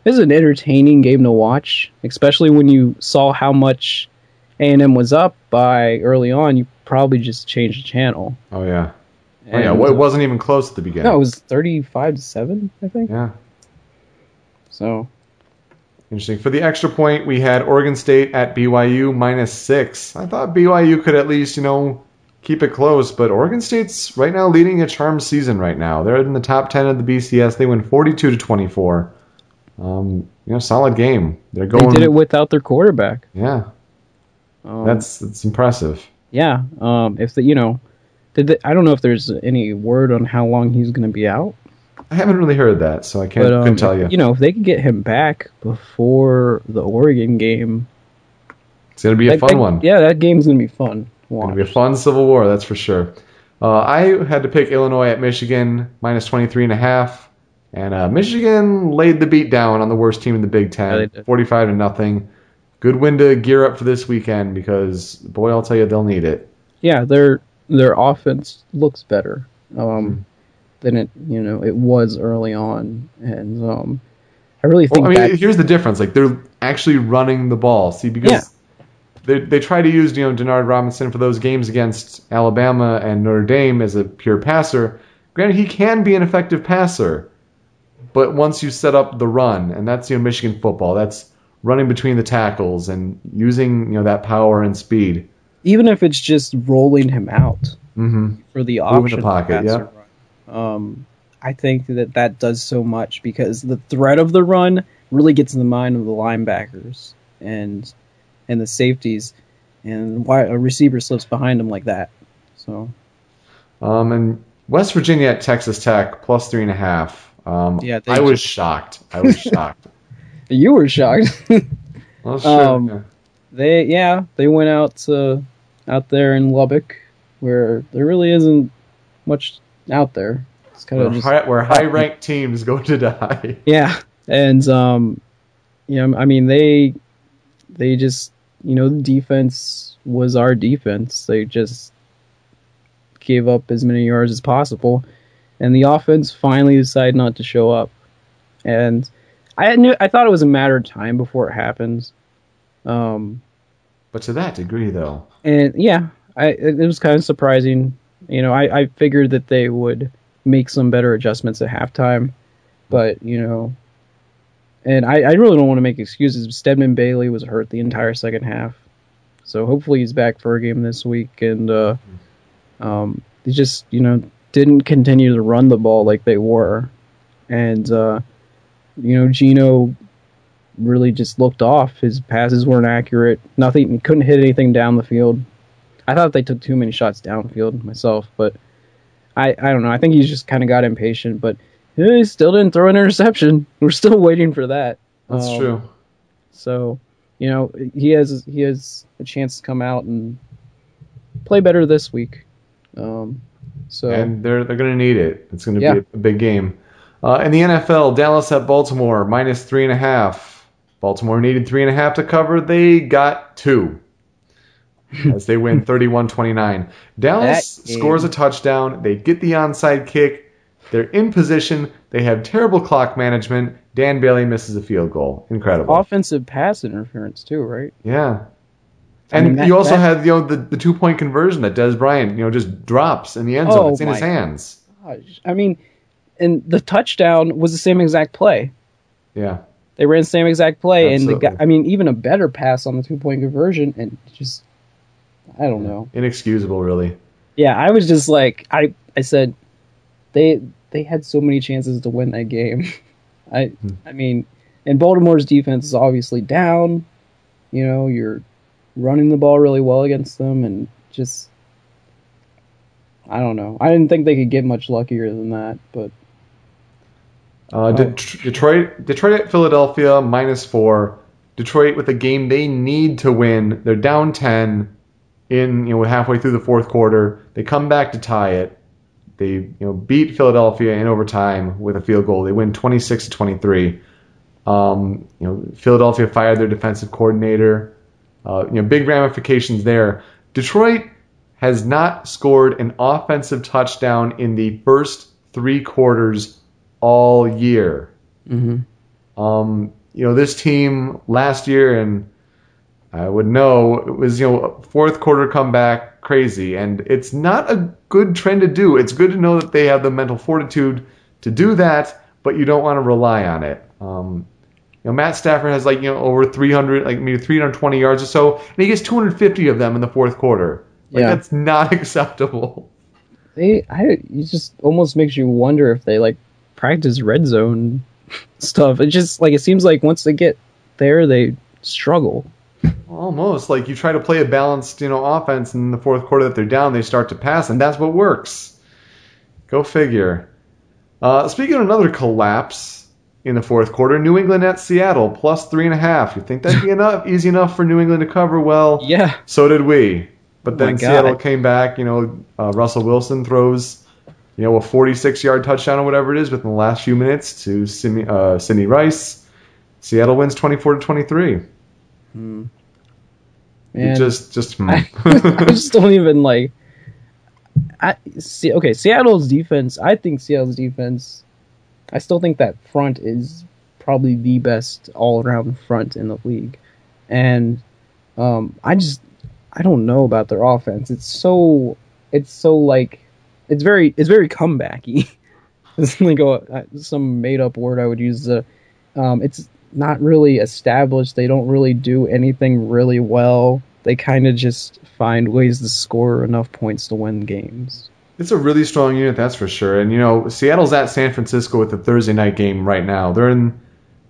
S1: this is an entertaining game to watch, especially when you saw how much A&M was up by early on. You probably just changed the channel.
S2: Oh, yeah. Oh, yeah. Well, it wasn't even close at the beginning.
S1: no, it was thirty-five to seven, I think.
S2: Yeah.
S1: So
S2: Interesting. For the extra point, we had Oregon State at BYU minus six. I thought BYU could at least, you know, keep it close, but Oregon State's right now leading a charm season right now. They're in the top 10 of the BCS. They win 42 to 24. Um, you know, solid game. They're
S1: they
S2: going.
S1: did it without their quarterback.
S2: yeah,
S1: Um,
S2: that's that's impressive.
S1: yeah. Um, if the you know, did they, I don't know if there's any word on how long he's going to be out.
S2: I haven't really heard that, so I can't
S1: But um,
S2: tell you.
S1: you know, if they can get him back before the Oregon game,
S2: It's gonna be a
S1: that-
S2: fun
S1: that-
S2: one.
S1: Yeah, that game's gonna be fun.
S2: It'll
S1: Watch.
S2: be a fun Civil War, that's for sure. Uh, I had to pick Illinois at Michigan minus 23 and a half, and uh, Michigan laid the beat down on the worst team in the Big
S1: Yeah,
S2: Ten,
S1: they did.
S2: 45 to nothing. Good win to gear up for this weekend because boy, I'll tell you, they'll need it.
S1: yeah, their their offense looks better um,
S2: Hmm.
S1: Than it you know it was early on, and um, I really think
S2: Well, I mean,
S1: that
S2: here's the difference: like they're actually running the ball. See, because
S1: Yeah.
S2: they they try to use you know Denard Robinson for those games against Alabama and Notre Dame as a pure passer. Granted, he can be an effective passer, but once you set up the run, and that's you know Michigan football, that's running between the tackles and using you know that power and speed.
S1: even if it's just rolling him out
S2: hmm
S1: for the
S2: Moving the
S1: option
S2: pocket,
S1: passer run, um, I think that that does so much because the threat of the run really gets in the mind of the linebackers and and the safeties, and why a receiver slips behind him like that. So
S2: Um, and West Virginia at Texas Tech plus three and a half. Um,
S1: Yeah,
S2: I was
S1: just-
S2: shocked. I was shocked.
S1: you were shocked.
S2: Well, sure.
S1: Um,
S2: yeah.
S1: they yeah they went out to, out there in Lubbock where there really isn't much out there. It's kind
S2: where,
S1: of just
S2: high, where high-ranked teams go to die.
S1: Yeah, and um, you know, I mean, they they just you know the defense was our defense. They just gave up as many yards as possible, and the offense finally decided not to show up. And I knew I thought it was a matter of time before it happens. Um,
S2: But to that degree, though,
S1: and yeah, I it was kind of surprising. You know, I, I figured that they would make some better adjustments at halftime, but you know, and I, I really don't want to make excuses. Stedman Bailey was hurt the entire second half, so hopefully he's back for a game this week. And uh, um, they just you know didn't continue to run the ball like they were, and uh, you know Geno really just looked off. His passes weren't accurate. Nothing. He couldn't hit anything down the field. I thought they took too many shots downfield myself, but I I don't know. I think he just kind of got impatient, but he still didn't throw an interception. We're still waiting for that.
S2: that's
S1: Um,
S2: true.
S1: So, you know, he has he has a chance to come out and play better this week. Um, so
S2: and they're they're going to need it. It's going to
S1: Yeah.
S2: be a, big game. Uh, in the NFL, Dallas at Baltimore minus three and a half. Baltimore needed three and a half to cover. They got two as they win 31-29. Dallas
S1: That
S2: scores a touchdown. They get the onside kick. They're in position. They have terrible clock management. Dan Bailey misses a field goal. Incredible.
S1: offensive pass interference too, right?
S2: Yeah.
S1: I
S2: And
S1: mean, that-
S2: you also
S1: that-
S2: had you know the, the two point conversion that Dez Bryant you know just drops in the end zone.
S1: Oh
S2: it's in his hands.
S1: Gosh. I mean, and the touchdown was the same exact play.
S2: Yeah.
S1: They ran the same exact play, and the guy, I mean, even a better pass on the two point conversion, and just, I don't know.
S2: Inexcusable, really.
S1: Yeah, I was just like, I, I said, they, they had so many chances to win that game. I,
S2: Hmm.
S1: I mean, and Baltimore's defense is obviously down. You know, you're running the ball really well against them, and just, I don't know. I didn't think they could get much luckier than that, but
S2: Uh, Det- Detroit, Detroit at Philadelphia minus four. Detroit with a game they need to win. They're down ten in you know halfway through the fourth quarter. They come back to tie it. They you know beat Philadelphia in overtime with a field goal. They win twenty six to twenty three. Um, you know Philadelphia fired their defensive coordinator. Uh, you know big ramifications there. Detroit has not scored an offensive touchdown in the first three quarters all year. Um, you know, this team last year, and I would know it was you know fourth quarter comeback crazy, and it's not a good trend to do. It's good to know that they have the mental fortitude to do that, but you don't want to rely on it. Um, you know, Matt Stafford has like you know over 300, like maybe 320 yards or so, and he gets 250 of them in the fourth quarter. Like
S1: Yeah.
S2: that's not acceptable.
S1: they, I, it just almost makes you wonder if they like practice red zone stuff. It just like it seems like once they get there, they struggle.
S2: Almost like you try to play a balanced, you know, offense, and in the fourth quarter that they're down, they start to pass, and that's what works. Go figure. Uh, speaking of another collapse in the fourth quarter, New England at Seattle plus three and a half. You think that'd be enough, easy enough for New England to cover? Well,
S1: Yeah,
S2: so did we. But
S1: Oh
S2: then Seattle came back. You know, uh, Russell Wilson throws, you know, a 46-yard touchdown or whatever it is within the last few minutes to Sidney, uh, Rice. Seattle wins 24 to 23.
S1: Man.
S2: Just, just. hmm.
S1: I, I just don't even like. I see. Okay, Seattle's defense. I think Seattle's defense. I still think that front is probably the best all-around front in the league, and um, I just I don't know about their offense. It's so it's so like it's very it's very comebacky. it's like a, some made-up word I would use. Uh, um, it's not really established. They don't really do anything really well. They kind of just find ways to score enough points to win games.
S2: It's a really strong unit, that's for sure. And you know, Seattle's at San Francisco with the Thursday night game right now. They're in,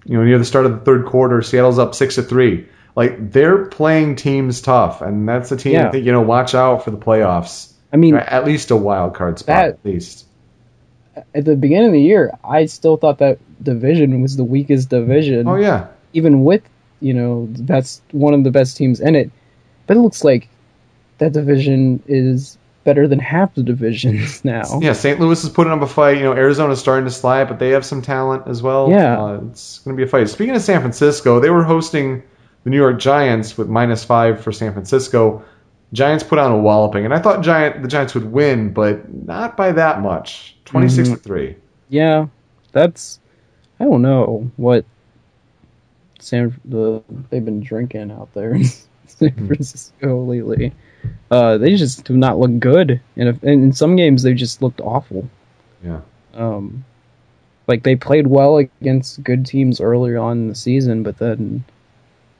S2: you know, near the start of the third quarter. Seattle's up six to three. Like they're playing teams tough, and that's a team I
S1: Yeah.
S2: think you know watch out for the playoffs.
S1: I mean,
S2: At least a wild card spot,
S1: That-
S2: at least.
S1: At the beginning of the year, I still thought that division was the weakest division.
S2: Oh yeah,
S1: Even with, you know, that's one of the best teams in it. But it looks like that division is better than half the divisions now.
S2: yeah. St. Louis is putting up a fight. You know, Arizona's starting to slide, but they have some talent as well.
S1: Yeah.
S2: uh, it's going to be a fight. Speaking of San Francisco, they were hosting the New York Giants with minus five for San Francisco. Giants put on a walloping, and I thought Giant the Giants would win, but not by that much. Twenty six to three.
S1: Yeah, that's I don't know what San the they've been drinking out there in San Francisco lately. Uh, they just do not look good, and, if, and in some games they just looked awful.
S2: Yeah.
S1: Um, like they played well against good teams earlier on in the season, but then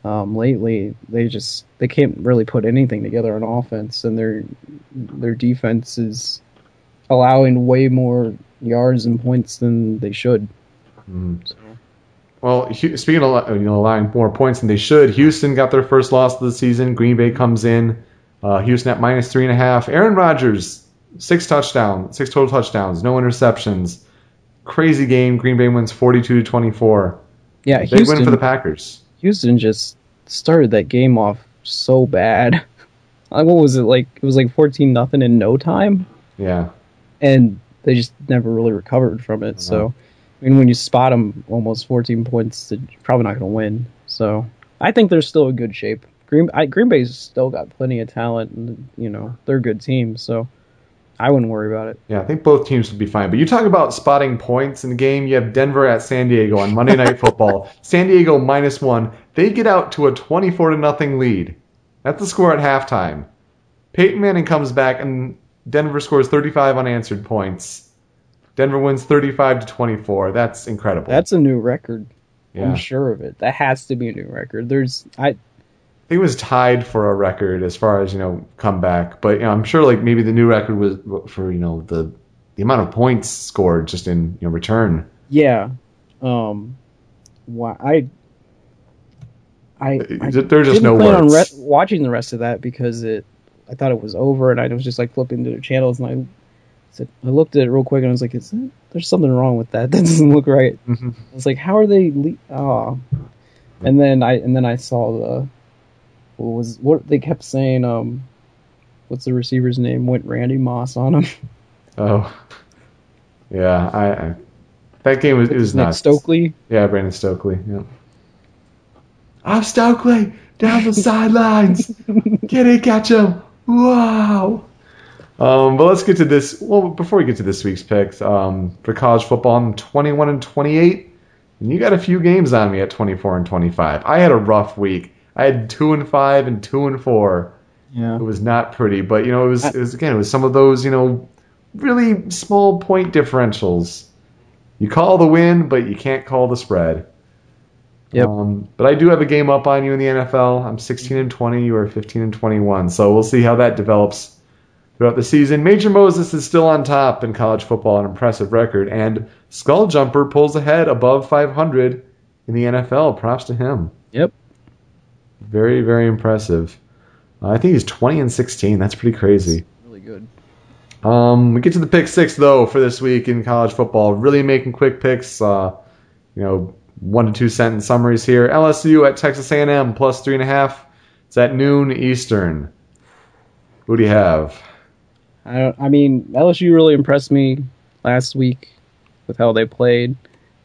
S1: um, lately they just they can't really put anything together on offense, and their their defense is allowing way more yards and points than they should.
S2: Mm. Well, speaking of you know allowing more points than they should, Houston got their first loss of the season. Green Bay comes in. Uh, Houston at minus three and a half. Aaron Rodgers, six touchdowns, six total touchdowns, no interceptions. Crazy game. Green Bay wins forty-two to twenty-four.
S1: Yeah,
S2: Big
S1: Houston,
S2: win for the Packers.
S1: Houston just started that game off so bad. what was it like? It was like fourteen nothing in no time.
S2: Yeah,
S1: and they just never really recovered from it. So, uh-huh. I mean, when you spot them almost 14 points, you're probably not going to win. So, I think they're still in good shape. Green I, Green Bay's still got plenty of talent, and you know they're a good team. So, I wouldn't worry about it.
S2: Yeah, I think both teams would be fine. But you talk about spotting points in the game. You have Denver at San Diego on Monday Night Football. San Diego minus one. They get out to a 24 to nothing lead. That's the score at halftime. Peyton Manning comes back and Denver scores 35 unanswered points. Denver wins 35 to 24. That's incredible.
S1: That's a new record.
S2: Yeah.
S1: I'm sure of it. That has to be a new record. There's I
S2: It was tied for a record as far as you know comeback, but you know, I'm sure like maybe the new record was for you know the the amount of points scored just in you know return.
S1: Yeah, um, why I I, I
S2: there's just no
S1: plan
S2: words.
S1: on re- watching the rest of that because it I thought it was over and I was just like flipping through the channels and I said I looked at it real quick and I was like, Is that, there's something wrong with that. That doesn't look right.
S2: Mm-hmm.
S1: I was like, how are they? Le- oh. And then I and then I saw the what was what they kept saying. Um, what's the receiver's name? Went Randy Moss on him.
S2: Oh, yeah. I, I that game was it was
S1: Nick
S2: nuts.
S1: Stokley.
S2: Yeah, Brandon Stokley. Yeah. I'm Stokley down the sidelines. Get it, catch him. Wow. Um, but let's get to this. Well, before we get to this week's picks, um, for college football, I'm 21 and 28, and you got a few games on me at 24 and 25. I had a rough week. I had two and five and two and four.
S1: Yeah.
S2: It was not pretty, but you know, it was, it was again, it was some of those, you know, really small point differentials. You call the win, but you can't call the spread.
S1: Yep.
S2: Um, but I do have a game up on you in the NFL. I'm 16 and 20. You are 15 and 21. So we'll see how that develops throughout the season. Major Moses is still on top in college football, an impressive record, and Skull Jumper pulls ahead above 500 in the NFL. Props to him.
S1: Yep.
S2: Very, very impressive. Uh, I think he's 20 and 16. That's pretty crazy.
S1: Really good.
S2: Um, we get to the pick six though for this week in college football. Really making quick picks. Uh, you know, one to two sentence summaries here. LSU at Texas A&M plus three and a half. It's at noon Eastern. Who do you have?
S1: I don't. I mean, LSU really impressed me last week with how they played,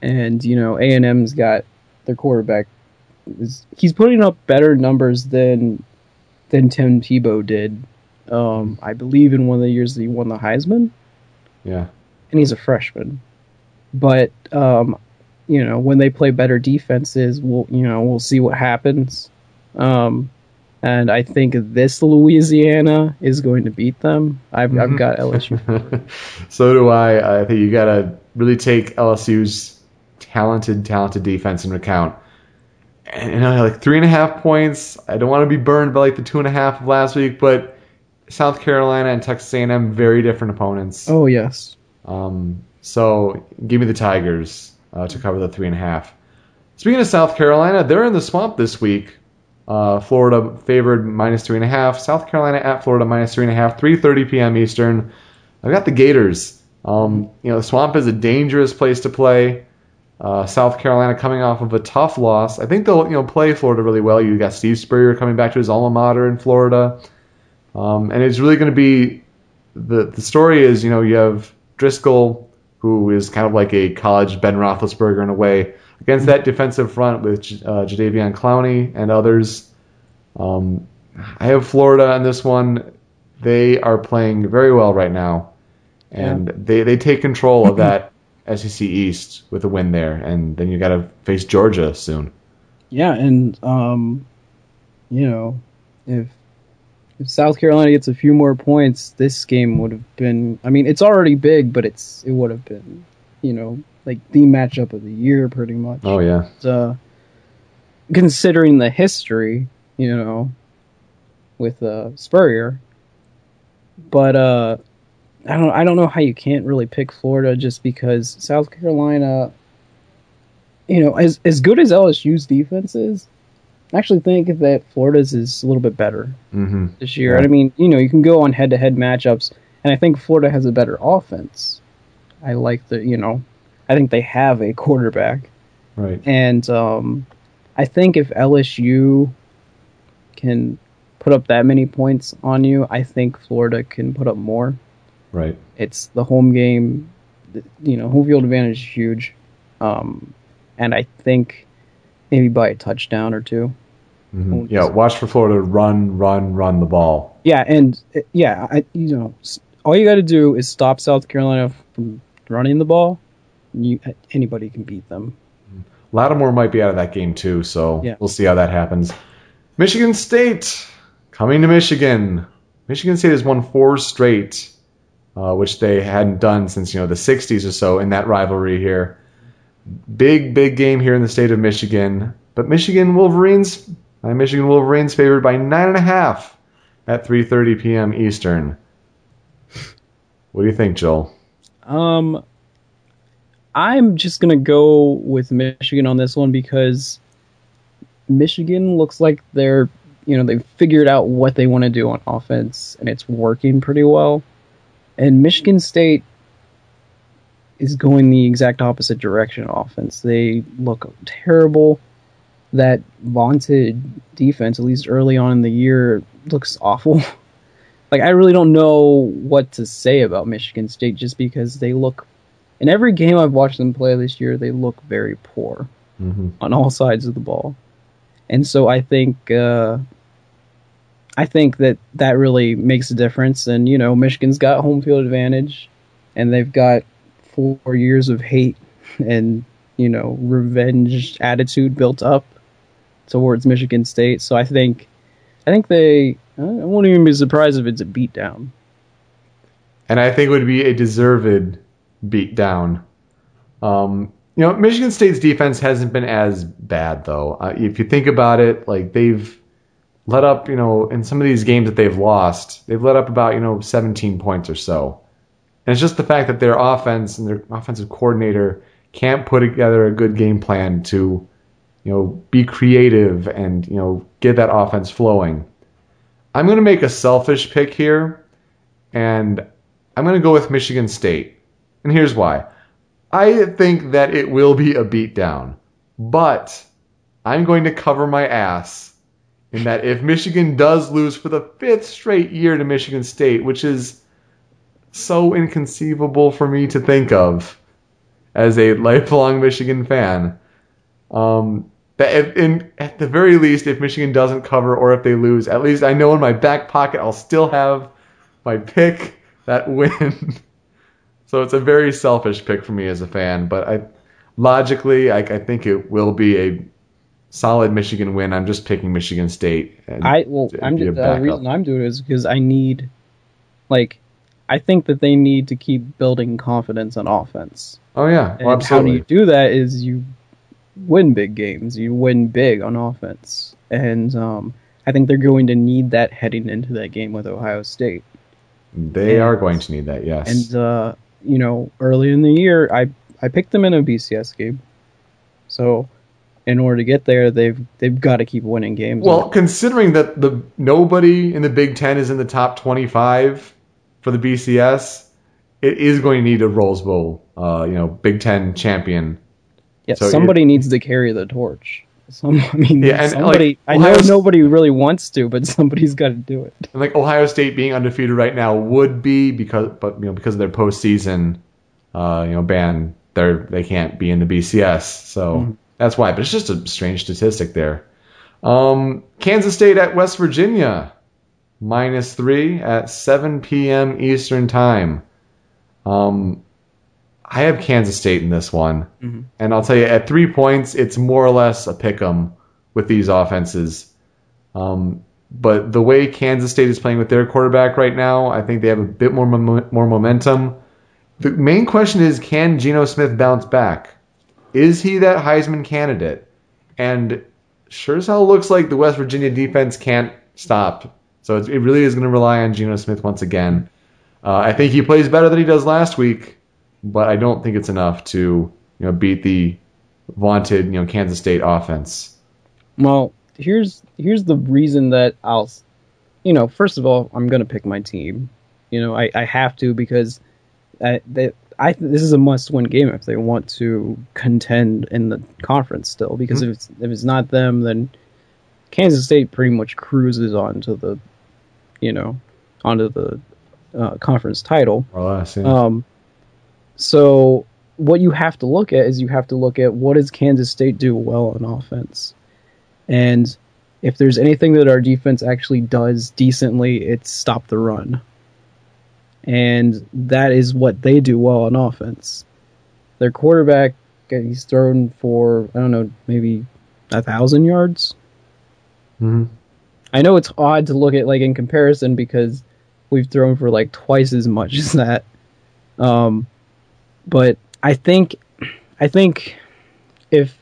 S1: and you know, A and M's got their quarterback. Is, he's putting up better numbers than than Tim Tebow did. Um, I believe in one of the years that he won the Heisman,
S2: Yeah.
S1: and he's a freshman. But um, you know, when they play better defenses, we'll you know we'll see what happens. Um, and I think this Louisiana is going to beat them. I've I've got LSU.
S2: so do I. I think you got to really take LSU's talented, talented defense into account. And you know, like three and a half points. I don't want to be burned by like the two and a half of last week, but South Carolina and Texas A&M very different opponents.
S1: Oh yes.
S2: Um, so give me the Tigers uh, to cover the three and a half. Speaking of South Carolina, they're in the swamp this week. Uh, Florida favored minus three and a half. South Carolina at Florida minus three and a half. 3:30 p.m. Eastern. I've got the Gators. Um, you know, the swamp is a dangerous place to play. Uh, South Carolina coming off of a tough loss. I think they'll you know play Florida really well. You got Steve Spurrier coming back to his alma mater in Florida, um, and it's really going to be the the story is you know you have Driskel who is kind of like a college Ben Roethlisberger in a way against that defensive front with uh, Jadeveon Clowney and others. Um, I have Florida on this one. They are playing very well right now, and
S1: Yeah.
S2: they they take control of that SEC East with a win there, and then you got to face Georgia soon.
S1: Yeah, and um, you know, if if South Carolina gets a few more points, this game would have been. I mean, it's already big, but it's it would have been, you know, like the matchup of the year, pretty much.
S2: Oh yeah,
S1: uh, considering the history, you know, with uh, Spurrier. But uh, I don't I don't know how you can't really pick Florida just because South Carolina, you know, as as good as LSU's defense is, I actually think that Florida's is a little bit better
S2: hmm
S1: this year.
S2: Yeah.
S1: I mean, you know, you can go on head to head matchups, and I think Florida has a better offense. I like the, you know, I think they have a quarterback.
S2: right.
S1: And um, I think if LSU can put up that many points on you, I think Florida can put up more.
S2: Right.
S1: It's the home game, you know, home field advantage is huge. Um, and I think maybe by a touchdown or two.
S2: hmm
S1: Oh,
S2: Yeah, watch for Florida run, run, run the ball.
S1: Yeah, and uh, yeah, I, you know, all you got to do is stop South Carolina from running the ball. You, anybody can beat them.
S2: Lattimore might be out of that game too, so
S1: Yeah.
S2: we'll see how that happens. Michigan State coming to Michigan. Michigan State has won four straight, uh, which they hadn't done since you know the '60s or so in that rivalry here. Big, big game here in the state of Michigan, but Michigan Wolverines, my Michigan Wolverines favored by nine and a half at 3:30 p.m. Eastern. What do you think, Joel?
S1: Um, I'm just gonna go with Michigan on this one because Michigan looks like they're, you know, they've figured out what they want to do on offense and it's working pretty well. And Michigan State is going the exact opposite direction on offense. They look terrible. That vaunted defense, at least early on in the year, looks awful. like I really don't know what to say about Michigan State just because they look in every game I've watched them play this year, they look very poor
S2: hmm
S1: on all sides of the ball. And so I think uh, I think that that really makes a difference. And you know, Michigan's got home field advantage, and they've got four years of hate and you know revenge attitude built up towards Michigan State. So I think I think they I won't even be surprised if it's a beatdown.
S2: and I think it would be a deserved beatdown. Um, you know, Michigan State's defense hasn't been as bad though. Uh, if you think about it, like they've let up, you know, in some of these games that they've lost, they've let up about you know 17 points or so. And it's just the fact that their offense and their offensive coordinator can't put together a good game plan to, you know, be creative and you know get that offense flowing. I'm going to make a selfish pick here, and I'm going to go with Michigan State. And here's why. I think that it will be a beatdown, but I'm going to cover my ass in that if Michigan does lose for the fifth straight year to Michigan State, which is so inconceivable for me to think of as a lifelong Michigan fan, um, that if, in, at the very least, if Michigan doesn't cover or if they lose, at least I know in my back pocket I'll still have my pick that win. so it's a very selfish pick for me as a fan, but I logically I, I think it will be a solid Michigan win. I'm just picking Michigan State. and
S1: I well, I'm just, the reason I'm doing it is because I need, like, I think that they need to keep building confidence on offense.
S2: Oh yeah,
S1: And
S2: well,
S1: how do
S2: absolutely.
S1: you do that? Is you win big games. You win big on offense, and um, I think they're going to need that heading into that game with Ohio State.
S2: They
S1: and-
S2: are going to need that. Yes.
S1: And uh, you know, early in the year, I I picked them in a BCS game, so in order to get there, they've they've got to keep winning games.
S2: Well, considering that the nobody in the Big Ten is in the top 25 for the BCS, it is going to need a Rose Bowl, uh, you know, Big Ten champion.
S1: Yeah,
S2: So
S1: somebody needs to carry the torch. Some, I mean,
S2: Yeah, and,
S1: somebody.
S2: like,
S1: I know nobody really wants to, but somebody's got to do it.
S2: And like Ohio State being undefeated right now would be because, but you know, because of their postseason, uh, you know, ban, they they can't be in the BCS. So
S1: Mhm.
S2: That's why. But it's just a strange statistic there. Um, Kansas State at West Virginia, minus three at 7 p.m. Eastern Time. Um, I have Kansas State in this one,
S1: Mhm.
S2: and I'll tell you, at three points, it's more or less a pick 'em with these offenses. Um, but the way Kansas State is playing with their quarterback right now, I think they have a bit more mom- more momentum. The main question is, can Geno Smith bounce back? Is he that Heisman candidate? And sure as hell looks like the West Virginia defense can't stop. So it really is going to rely on Geno Smith once again. Uh, I think he plays better than he does last week, but I don't think it's enough to you know beat the vaunted you know Kansas State offense.
S1: Well, here's here's the reason that I'll, you know, first of all, I'm gonna pick my team. You know, I, I have to because I, they, I this is a must-win game if they want to contend in the conference still. Because if it's if it's not them, then Kansas State pretty much cruises onto the, you know, onto the uh, conference title.
S2: More or less.
S1: Um, so what you have to look at is you have to look at what does Kansas State do well on offense, and if there's anything that our defense actually does decently, it's stop the run, and that is what they do well on offense. Their quarterback, he's thrown for I don't know maybe a thousand yards.
S2: Mhm.
S1: I know it's odd to look at like in comparison because we've thrown for like twice as much as that. Um, but I think, I think if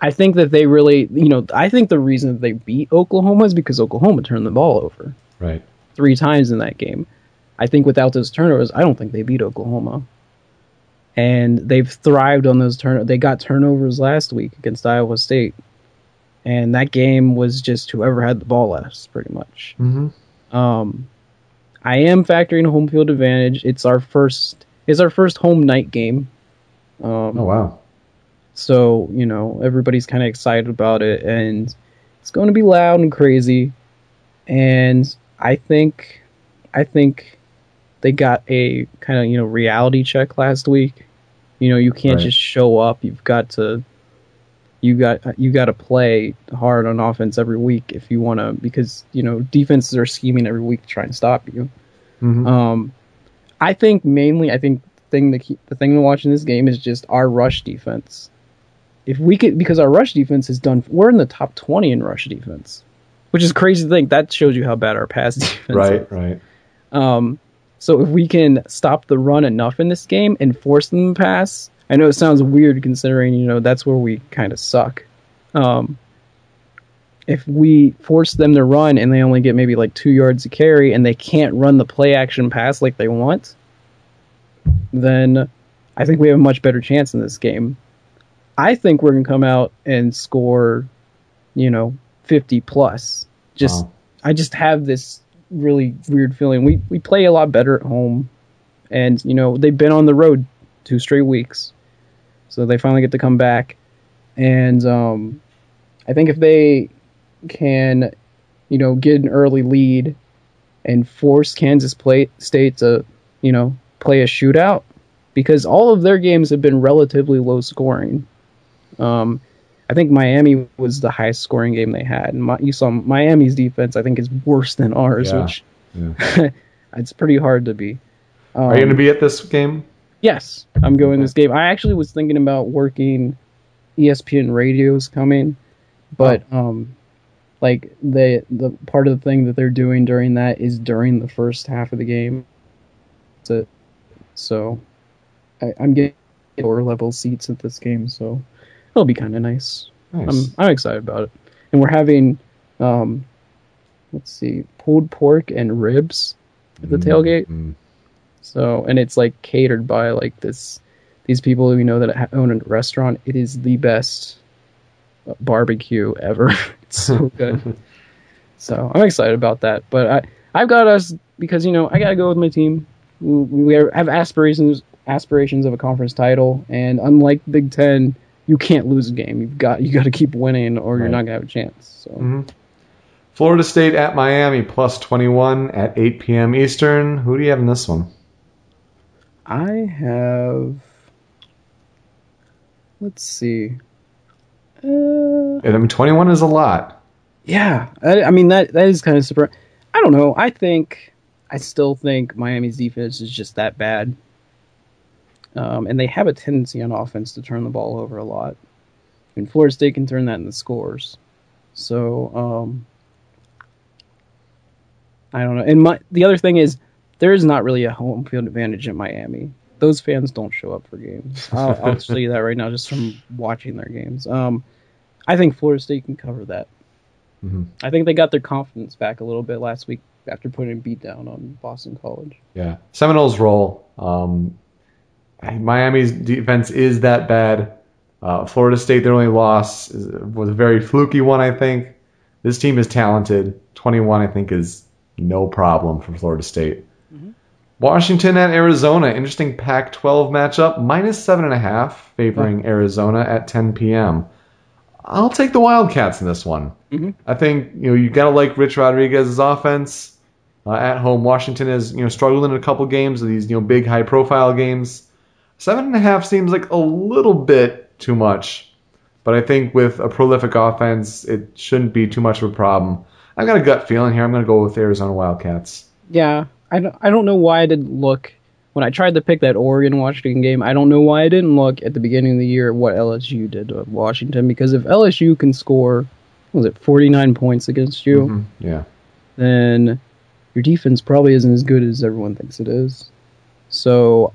S1: I think that they really, you know, I think the reason that they beat Oklahoma is because Oklahoma turned the ball over
S2: Right.
S1: Three times in that game. I think without those turnovers, I don't think they beat Oklahoma. And they've thrived on those turn. They got turnovers last week against Iowa State, and that game was just whoever had the ball last, pretty much.
S2: Mm-hmm.
S1: Um, I am factoring home field advantage. It's our first. It's our first home night game. Um,
S2: Oh wow.
S1: so, you know, everybody's kind of excited about it and it's going to be loud and crazy. And I think I think they got a kind of, you know, reality check last week. You know, you can't
S2: Right.
S1: just show up. You've got to you got you got to play hard on offense every week if you want to because, you know, defenses are scheming every week to try and stop you.
S2: Mhm.
S1: Um, I think mainly, I think the thing that keep, the thing to watch in this game is just our rush defense. If we could, because our rush defense has done, we're in the top twenty in rush defense, which is crazy to think. That shows you how bad our pass defense. is.
S2: right. Right.
S1: Um, so if we can stop the run enough in this game and force them to pass, I know it sounds weird considering you know that's where we kind of suck. Um, if we force them to run and they only get maybe like two yards to carry and they can't run the play action pass like they want, then I think we have a much better chance in this game. I think we're gonna come out and score, you know, fifty plus. Just
S2: Wow.
S1: I just have this really weird feeling. We we play a lot better at home, and you know they've been on the road two straight weeks, so they finally get to come back. And um, I think if they can, you know, get an early lead and force Kansas play, State to, you know, play a shootout, because all of their games have been relatively low scoring. Um, I think Miami was the highest scoring game they had. And my, you saw Miami's defense, I think, is worse than ours,
S2: Yeah.
S1: which
S2: Yeah.
S1: it's pretty hard to be. Um,
S2: Are you going to be at this game?
S1: Yes, I'm going this game. I actually was thinking about working ESPN radios coming, but um, like the the part of the thing that they're doing during that is during the first half of the game. So, so I, I'm getting lower level seats at this game, so it'll be kind of nice.
S2: Nice.
S1: I'm I'm excited about it, and we're having um, let's see, pulled pork and ribs at the tailgate.
S2: Mm.
S1: So, and it's like catered by like this, these people you know that own a restaurant. It is the best barbecue ever. it's so good. so I'm excited about that. But I, I've got us because you know I gotta go with my team. We, we have aspirations, aspirations of a conference title, and unlike Big Ten, you can't lose a game. You've got you got to keep winning, or you're not gonna have a chance. So.
S2: Mhm. Florida State at Miami plus 21 at 8 p.m. Eastern. Who do you have in this one?
S1: I have. Let's see. Uh,
S2: I mean, 21 is a lot.
S1: yeah, I, I mean that that is kind of surprising. I don't know. I think I still think Miami's defense is just that bad, um, and they have a tendency on offense to turn the ball over a lot. And Florida State can turn that into scores. So um, I don't know. And my the other thing is there is not really a home field advantage in Miami. Those fans don't show up for games. I'll, I'll tell you that right now, just from watching their games. Um, I think Florida State can cover that.
S2: Mhm.
S1: I think they got their confidence back a little bit last week after putting a beat down on Boston College.
S2: Yeah. Seminoles roll. Um, Miami's defense is that bad. Uh, Florida State, their only loss is, was a very fluky one, I think. This team is talented. 21, I think, is no problem for Florida State. Washington at Arizona. Interesting Pac 12 matchup. Minus 7.5, favoring Arizona at 10 p.m. I'll take the Wildcats in this one.
S1: Mhm.
S2: I think you know you gotta like Rich Rodriguez's offense. Uh, at home, Washington has you know struggled in a couple games of these you know big high profile games. Seven and a half seems like a little bit too much, but I think with a prolific offense, it shouldn't be too much of a problem. I've got a gut feeling here. I'm going to go with Arizona Wildcats.
S1: Yeah, I don't, I don't know why I didn't look when I tried to pick that Oregon Washington game. I don't know why I didn't look at the beginning of the year at what LSU did to Washington because if LSU can score, what was it 49 points against you,
S2: Mhm, Yeah.
S1: then your defense probably isn't as good as everyone thinks it is. So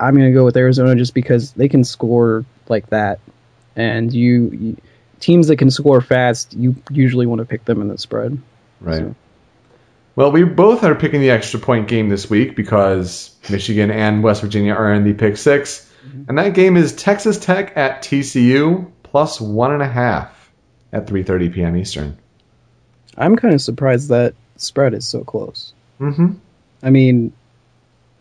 S1: I'm going to go with Arizona just because they can score like that, and you, you teams that can score fast, you usually want to pick them in the spread.
S2: Right.
S1: So-
S2: Well, we both are picking the extra point game this week because Michigan and West Virginia are in the pick 6 and that game is Texas Tech at TCU plus one and a half at 3:30 p.m. Eastern.
S1: I'm kind of surprised that spread is so close.
S2: Mm-hmm.
S1: I mean,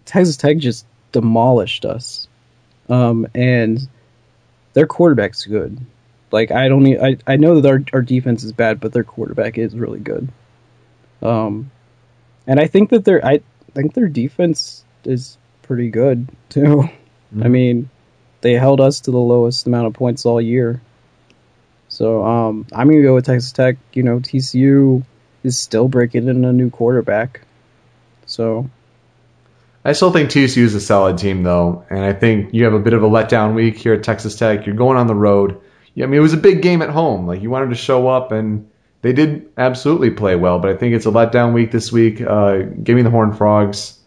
S1: Texas Tech just demolished us, um, and their quarterback's good. Like I don't, e- I I know that our our defense is bad, but their quarterback is really good. Um, and I think that their I think their defense is pretty good too. I mean, they held us to the lowest amount of points all year. So um, I'm gonna go with Texas Tech. You know, TCU is still breaking in a new quarterback. So
S2: I still think TCU is a solid team, though, and I think you have a bit of a letdown week here at Texas Tech. You're going on the road. I mean, it was a big game at home. Like you wanted to show up, and they did absolutely play well. But I think it's a letdown week this week. Uh, give me the Horned Frogs.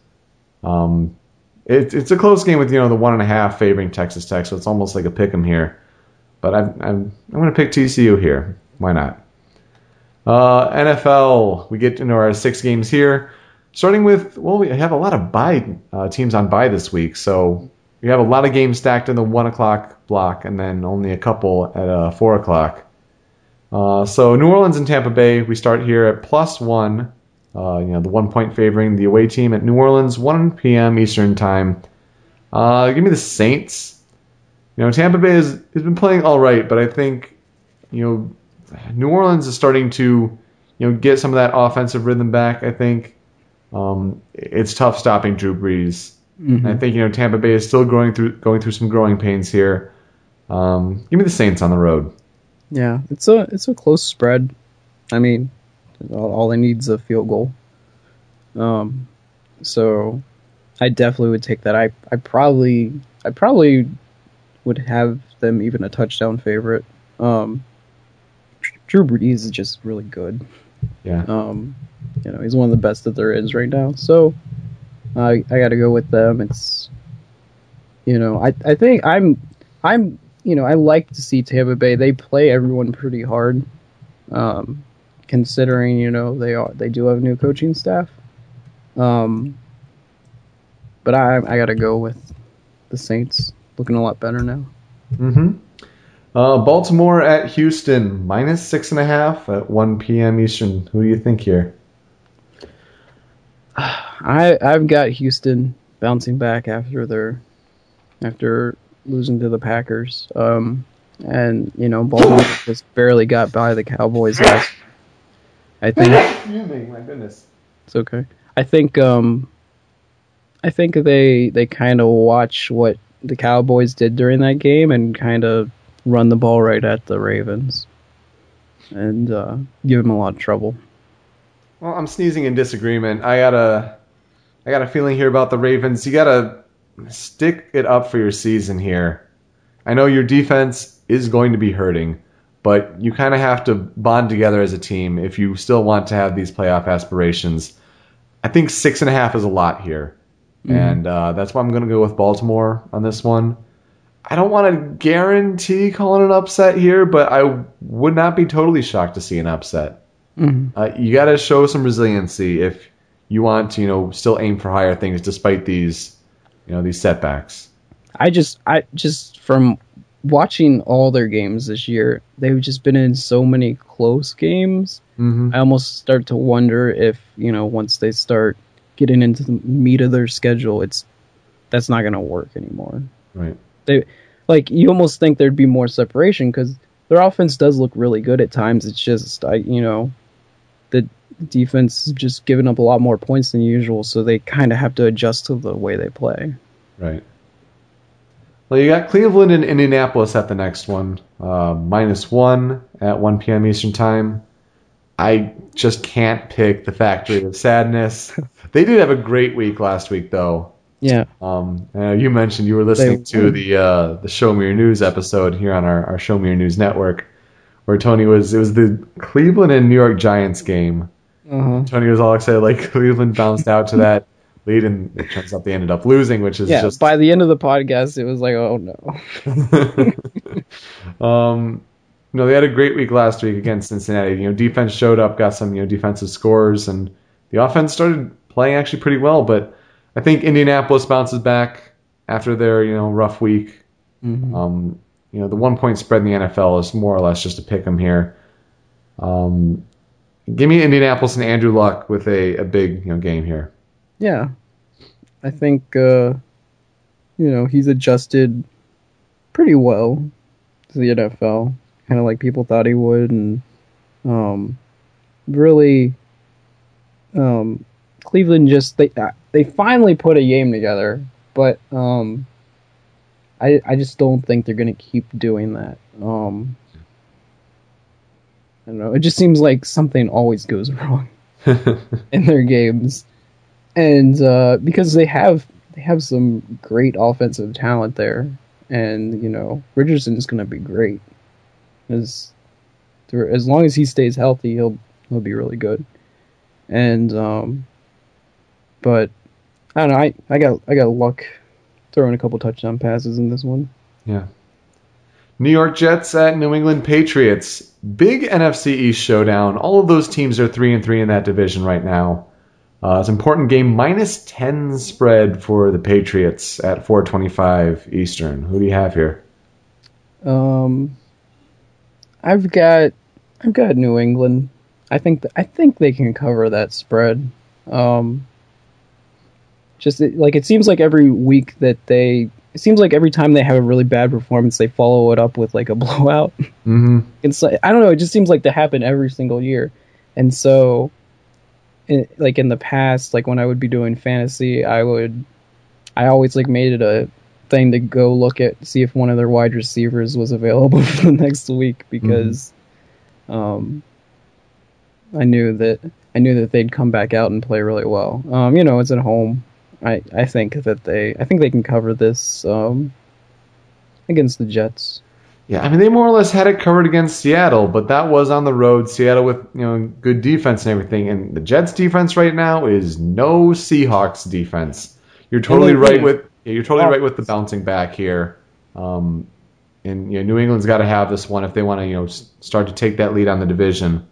S2: Um, it, it's a close game with you know the one and a half favoring Texas Tech, so it's almost like a pick 'em here. But I'm I'm I'm going to pick TCU here. Why not? Uh, NFL. We get into our six games here. Starting with, well, we have a lot of bye uh, teams on bye this week, so we have a lot of games stacked in the one o'clock block, and then only a couple at uh, four o'clock. Uh, so New Orleans and Tampa Bay, we start here at plus one. Uh, you know, the one point favoring the away team at New Orleans, 1 p.m. Eastern time. Uh, give me the Saints. You know, Tampa Bay has, has been playing all right, but I think, you know, New Orleans is starting to, you know, get some of that offensive rhythm back. I think um, it's tough stopping Drew Brees. And I think you know Tampa Bay is still going through going through some growing pains here. Um, give me the Saints on the road.
S1: yeah, it's a it's a close spread. I mean, all, all they need is a field goal. Um, so I definitely would take that. I I probably I probably would have them even a touchdown favorite. Um, Drew Brees is just really good.
S2: Yeah.
S1: Um, you know, he's one of the best that there is right now. So I I got to go with them. It's you know, I I think I'm I'm you know, I like to see Tampa Bay. They play everyone pretty hard. Um, considering, you know, they are they do have new coaching staff. Um but I I got to go with the Saints. Looking a lot better now.
S2: Mm-hmm. Uh, Baltimore at Houston, minus six and a half at 1 p.m. Eastern. Who do you think here?
S1: I I've got Houston bouncing back after their after losing to the Packers. Um, and you know Baltimore just barely got by the Cowboys last. I think
S2: Excuse me, my goodness.
S1: it's okay. I think um, I think they they kind of watch what the Cowboys did during that game and kind of run the ball right at the Ravens and uh, give them a lot of trouble.
S2: Well, I'm sneezing in disagreement. I got a, I got a feeling here about the Ravens. You gotta stick it up for your season here. I know your defense is going to be hurting, but you kind of have to bond together as a team if you still want to have these playoff aspirations. I think six and a half is a lot here, mm-hmm. and uh, that's why I'm going to go with Baltimore on this one. I don't want to guarantee calling an upset here, but I would not be totally shocked to see an upset. Mm-hmm. Uh, you got to show some resiliency if you want to, you know, still aim for higher things despite these, you know, these setbacks.
S1: I just, I just from watching all their games this year, they've just been in so many close games. Mm-hmm. I almost start to wonder if you know once they start getting into the meat of their schedule, it's that's not going to work anymore.
S2: Right.
S1: They like you almost think there'd be more separation because their offense does look really good at times. It's just I you know the defense is just giving up a lot more points than usual, so they kind of have to adjust to the way they play.
S2: Right. Well, you got Cleveland and Indianapolis at the next one, uh, minus one at 1 p.m. Eastern Time. I just can't pick the Factory of Sadness. they did have a great week last week, though.
S1: Yeah.
S2: Um, uh, you mentioned you were listening they, to the uh, the Show Me Your News episode here on our, our Show Me Your News network, where Tony was. It was the Cleveland and New York Giants game. Uh-huh. Tony was all excited, like Cleveland bounced out to that lead, and it turns out they ended up losing, which is
S1: yeah,
S2: just.
S1: By the end of the podcast, it was like, oh
S2: no. um, you know, they had a great week last week against Cincinnati. You know, defense showed up, got some you know defensive scores, and the offense started playing actually pretty well. But I think Indianapolis bounces back after their you know rough week. Mm-hmm. Um, you know, the one point spread in the NFL is more or less just a pick 'em here. Um, give me Indianapolis and Andrew Luck with a, a big you know game here.
S1: Yeah, I think uh, you know he's adjusted pretty well to the NFL, kind of like people thought he would, and um, really, um, Cleveland just they they finally put a game together, but um, I I just don't think they're gonna keep doing that. Um, I don't know. It just seems like something always goes wrong in their games and uh, because they have they have some great offensive talent there, and you know Richardson is going to be great. As as long as he stays healthy, he'll he'll be really good. And um, but I don't know. I, I got I got luck throwing a couple touchdown passes in this one.
S2: Yeah. New York Jets at New England Patriots. Big NFC East showdown. All of those teams are three and three in that division right now. Uh, it's an important game, minus 10 spread for the Patriots at 425 Eastern. Who do you have here?
S1: Um, I've got I've got New England. I think th- I think they can cover that spread. Um, just like it seems like every week that they it seems like every time they have a really bad performance, they follow it up with like a blowout. Mm-hmm. It's like, I don't know. It just seems like to happen every single year, and so in, like in the past, like when I would be doing fantasy, I would, I always like made it a thing to go look at see if one of their wide receivers was available for the next week because, mm-hmm. um, I knew that I knew that they'd come back out and play really well. Um, you know, it's at home. I I think that they I think they can cover this um against the Jets.
S2: Yeah, I mean they more or less had it covered against Seattle, but that was on the road. Seattle with you know good defense and everything, and the Jets defense right now is no Seahawks defense. You're totally right with yeah, you're totally right with the bouncing back here. Um, and you know New England's got to have this one if they want to you know start to take that lead on the division.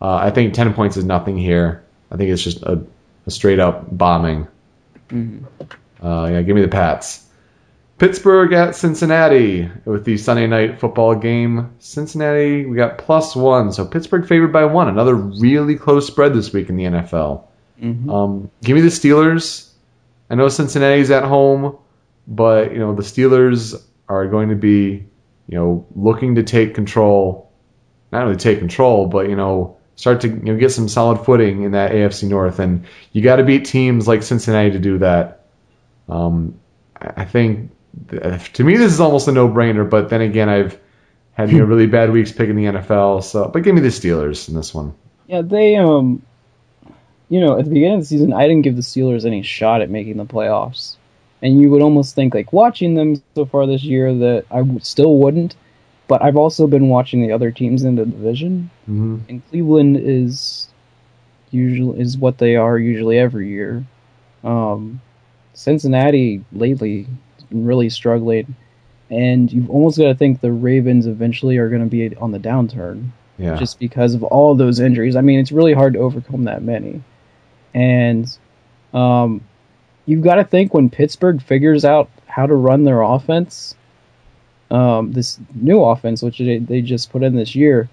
S2: Uh, I think ten points is nothing here. I think it's just a, a straight up bombing. Mm-hmm. Uh, yeah, give me the Pats. Pittsburgh at Cincinnati with the Sunday night football game. Cincinnati, we got plus one, so Pittsburgh favored by one. Another really close spread this week in the NFL. Mm-hmm. Um, give me the Steelers. I know Cincinnati's at home, but you know the Steelers are going to be, you know, looking to take control. Not only take control, but you know, start to you know get some solid footing in that AFC North, and you got to beat teams like Cincinnati to do that. Um, I think to me this is almost a no-brainer. But then again, I've had you know really bad weeks picking the NFL. So, but give me the Steelers in this one.
S1: Yeah, they um, you know, at the beginning of the season, I didn't give the Steelers any shot at making the playoffs, and you would almost think like watching them so far this year that I still wouldn't. But I've also been watching the other teams in the division,
S2: hmm
S1: and Cleveland is usually is what they are usually every year. Um, Cincinnati lately really struggling, and you've almost got to think the Ravens eventually are going to be on the downturn
S2: Yeah.
S1: just because of all those injuries. I mean, it's really hard to overcome that many, and um, you've got to think when Pittsburgh figures out how to run their offense, um, this new offense which they, they just put in this year,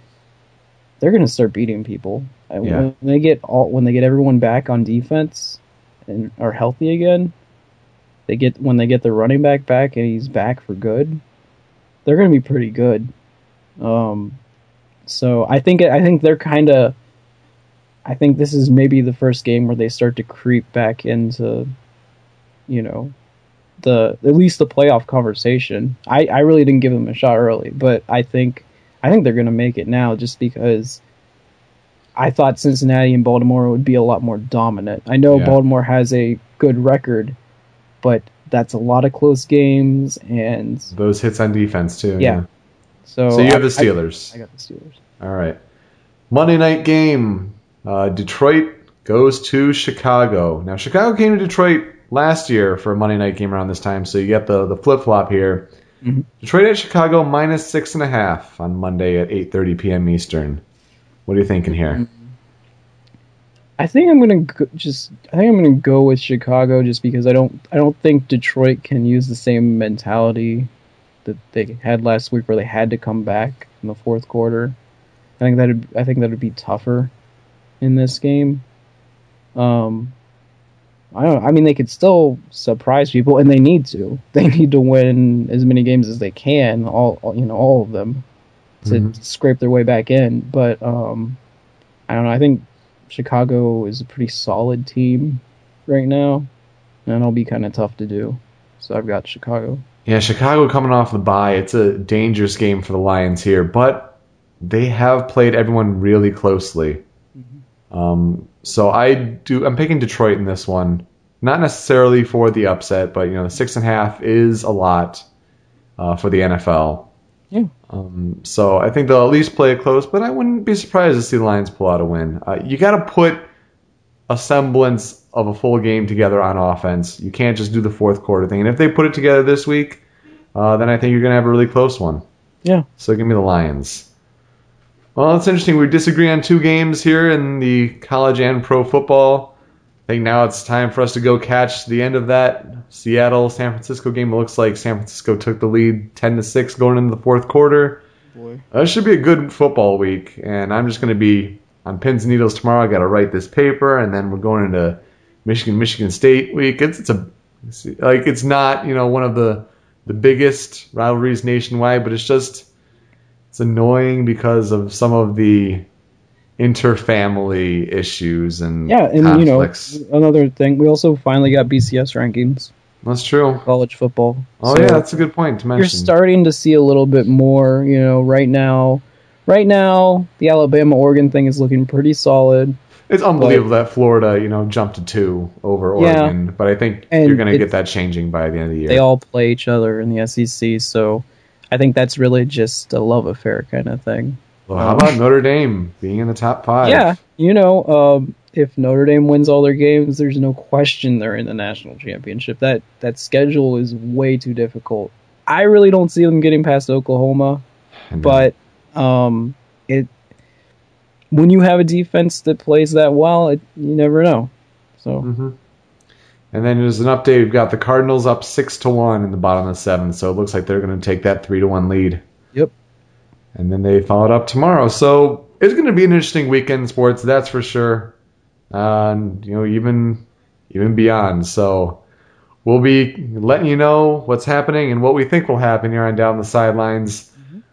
S1: they're going to start beating people. And
S2: Yeah.
S1: When they get all when they get everyone back on defense and are healthy again, they get when they get the running back back and he's back for good, they're going to be pretty good. Um, so I think I think they're kind of. I think this is maybe the first game where they start to creep back into, you know, the at least the playoff conversation. I, I really didn't give them a shot early, but I think I think they're going to make it now just because I thought Cincinnati and Baltimore would be a lot more dominant. I know
S2: Yeah.
S1: Baltimore has a good record, but that's a lot of close games, and
S2: Those hits on defense too.
S1: Yeah. so
S2: So you have the Steelers.
S1: I, I got the Steelers.
S2: All right. Monday night game. Uh, Detroit goes to Chicago. Now Chicago came to Detroit last year for a Monday night game around this time, so you get the the flip flop here.
S1: Mhm.
S2: Detroit at Chicago minus six and a half on Monday at 8:30 p.m. Eastern. What are you thinking here?
S1: I think I'm gonna go, just. I think I'm gonna go with Chicago just because I don't. I don't think Detroit can use the same mentality that they had last week, where they had to come back in the fourth quarter. I think that I think that would be tougher in this game. Um, I don't. I mean, they could still surprise people, and they need to. They need to win as many games as they can. All all- you know, all of them to
S2: Mhm.
S1: scrape their way back in. But um, I don't know. I think Chicago is a pretty solid team right now, and it'll be kind of tough to do. So I've got Chicago.
S2: Yeah, Chicago coming off the bye. It's a dangerous game for the Lions here, but they have played everyone really closely. Um, so I do. I'm picking Detroit in this one. Not necessarily for the upset, but you know the six and a half is a lot uh, for the NFL.
S1: Yeah.
S2: Um, so I think they'll at least play it close, but I wouldn't be surprised to see the Lions pull out a win. Uh, you got to put a semblance of a full game together on offense. You can't just do the fourth quarter thing. And if they put it together this week, uh, then I think you're going to have a really close one.
S1: Yeah.
S2: So give me the Lions. Well, it's interesting. We disagree on two games here in the college and pro football. I think now it's time for us to go catch the end of that Seattle San Francisco game. It looks like San Francisco took the lead 10 to 6 going into the fourth quarter.
S1: Boy.
S2: Uh, It should be a good football week, and I'm just going to be on pins and needles tomorrow. I got to write this paper, and then we're going into Michigan Michigan State week. It's it's a it's, like it's not you know one of the the biggest rivalries nationwide, but it's just it's annoying because of some of the interfamily issues and
S1: Yeah, and
S2: conflicts.
S1: you know another thing, we also finally got BCS rankings
S2: That's true.
S1: college football.
S2: Oh
S1: So
S2: yeah, that's a good point to mention.
S1: you're starting to see a little bit more. You know, right now, right now the Alabama Oregon thing is looking pretty solid.
S2: It's unbelievable that Florida, you know, jumped to two over
S1: Yeah.
S2: Oregon, but I think you're going to get that changing by the end of the year.
S1: They all play each other in the SEC, so I think that's really just a love affair kind of thing.
S2: well, how about Notre Dame being in the top five?
S1: Yeah, you know, um, if Notre Dame wins all their games, there's no question they're in the national championship. That that schedule is way too difficult. I really don't see them getting past Oklahoma, but um, it when you have a defense that plays that well, it, you never know. So
S2: hmm And then there's an update. We've got the Cardinals up six to one in the bottom of the seventh, so it looks like they're going to take that three to one lead.
S1: Yep.
S2: And then they follow it up tomorrow. So it's going to be an interesting weekend in sports, that's for sure. Uh, and you know, even even beyond. So we'll be letting you know what's happening and what we think will happen here on down the sidelines.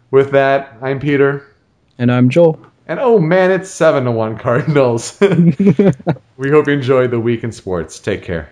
S2: With that, I'm Peter.
S1: and I'm Joel.
S2: And oh man, it's seven to one Cardinals. we hope you enjoyed the week in sports. Take care.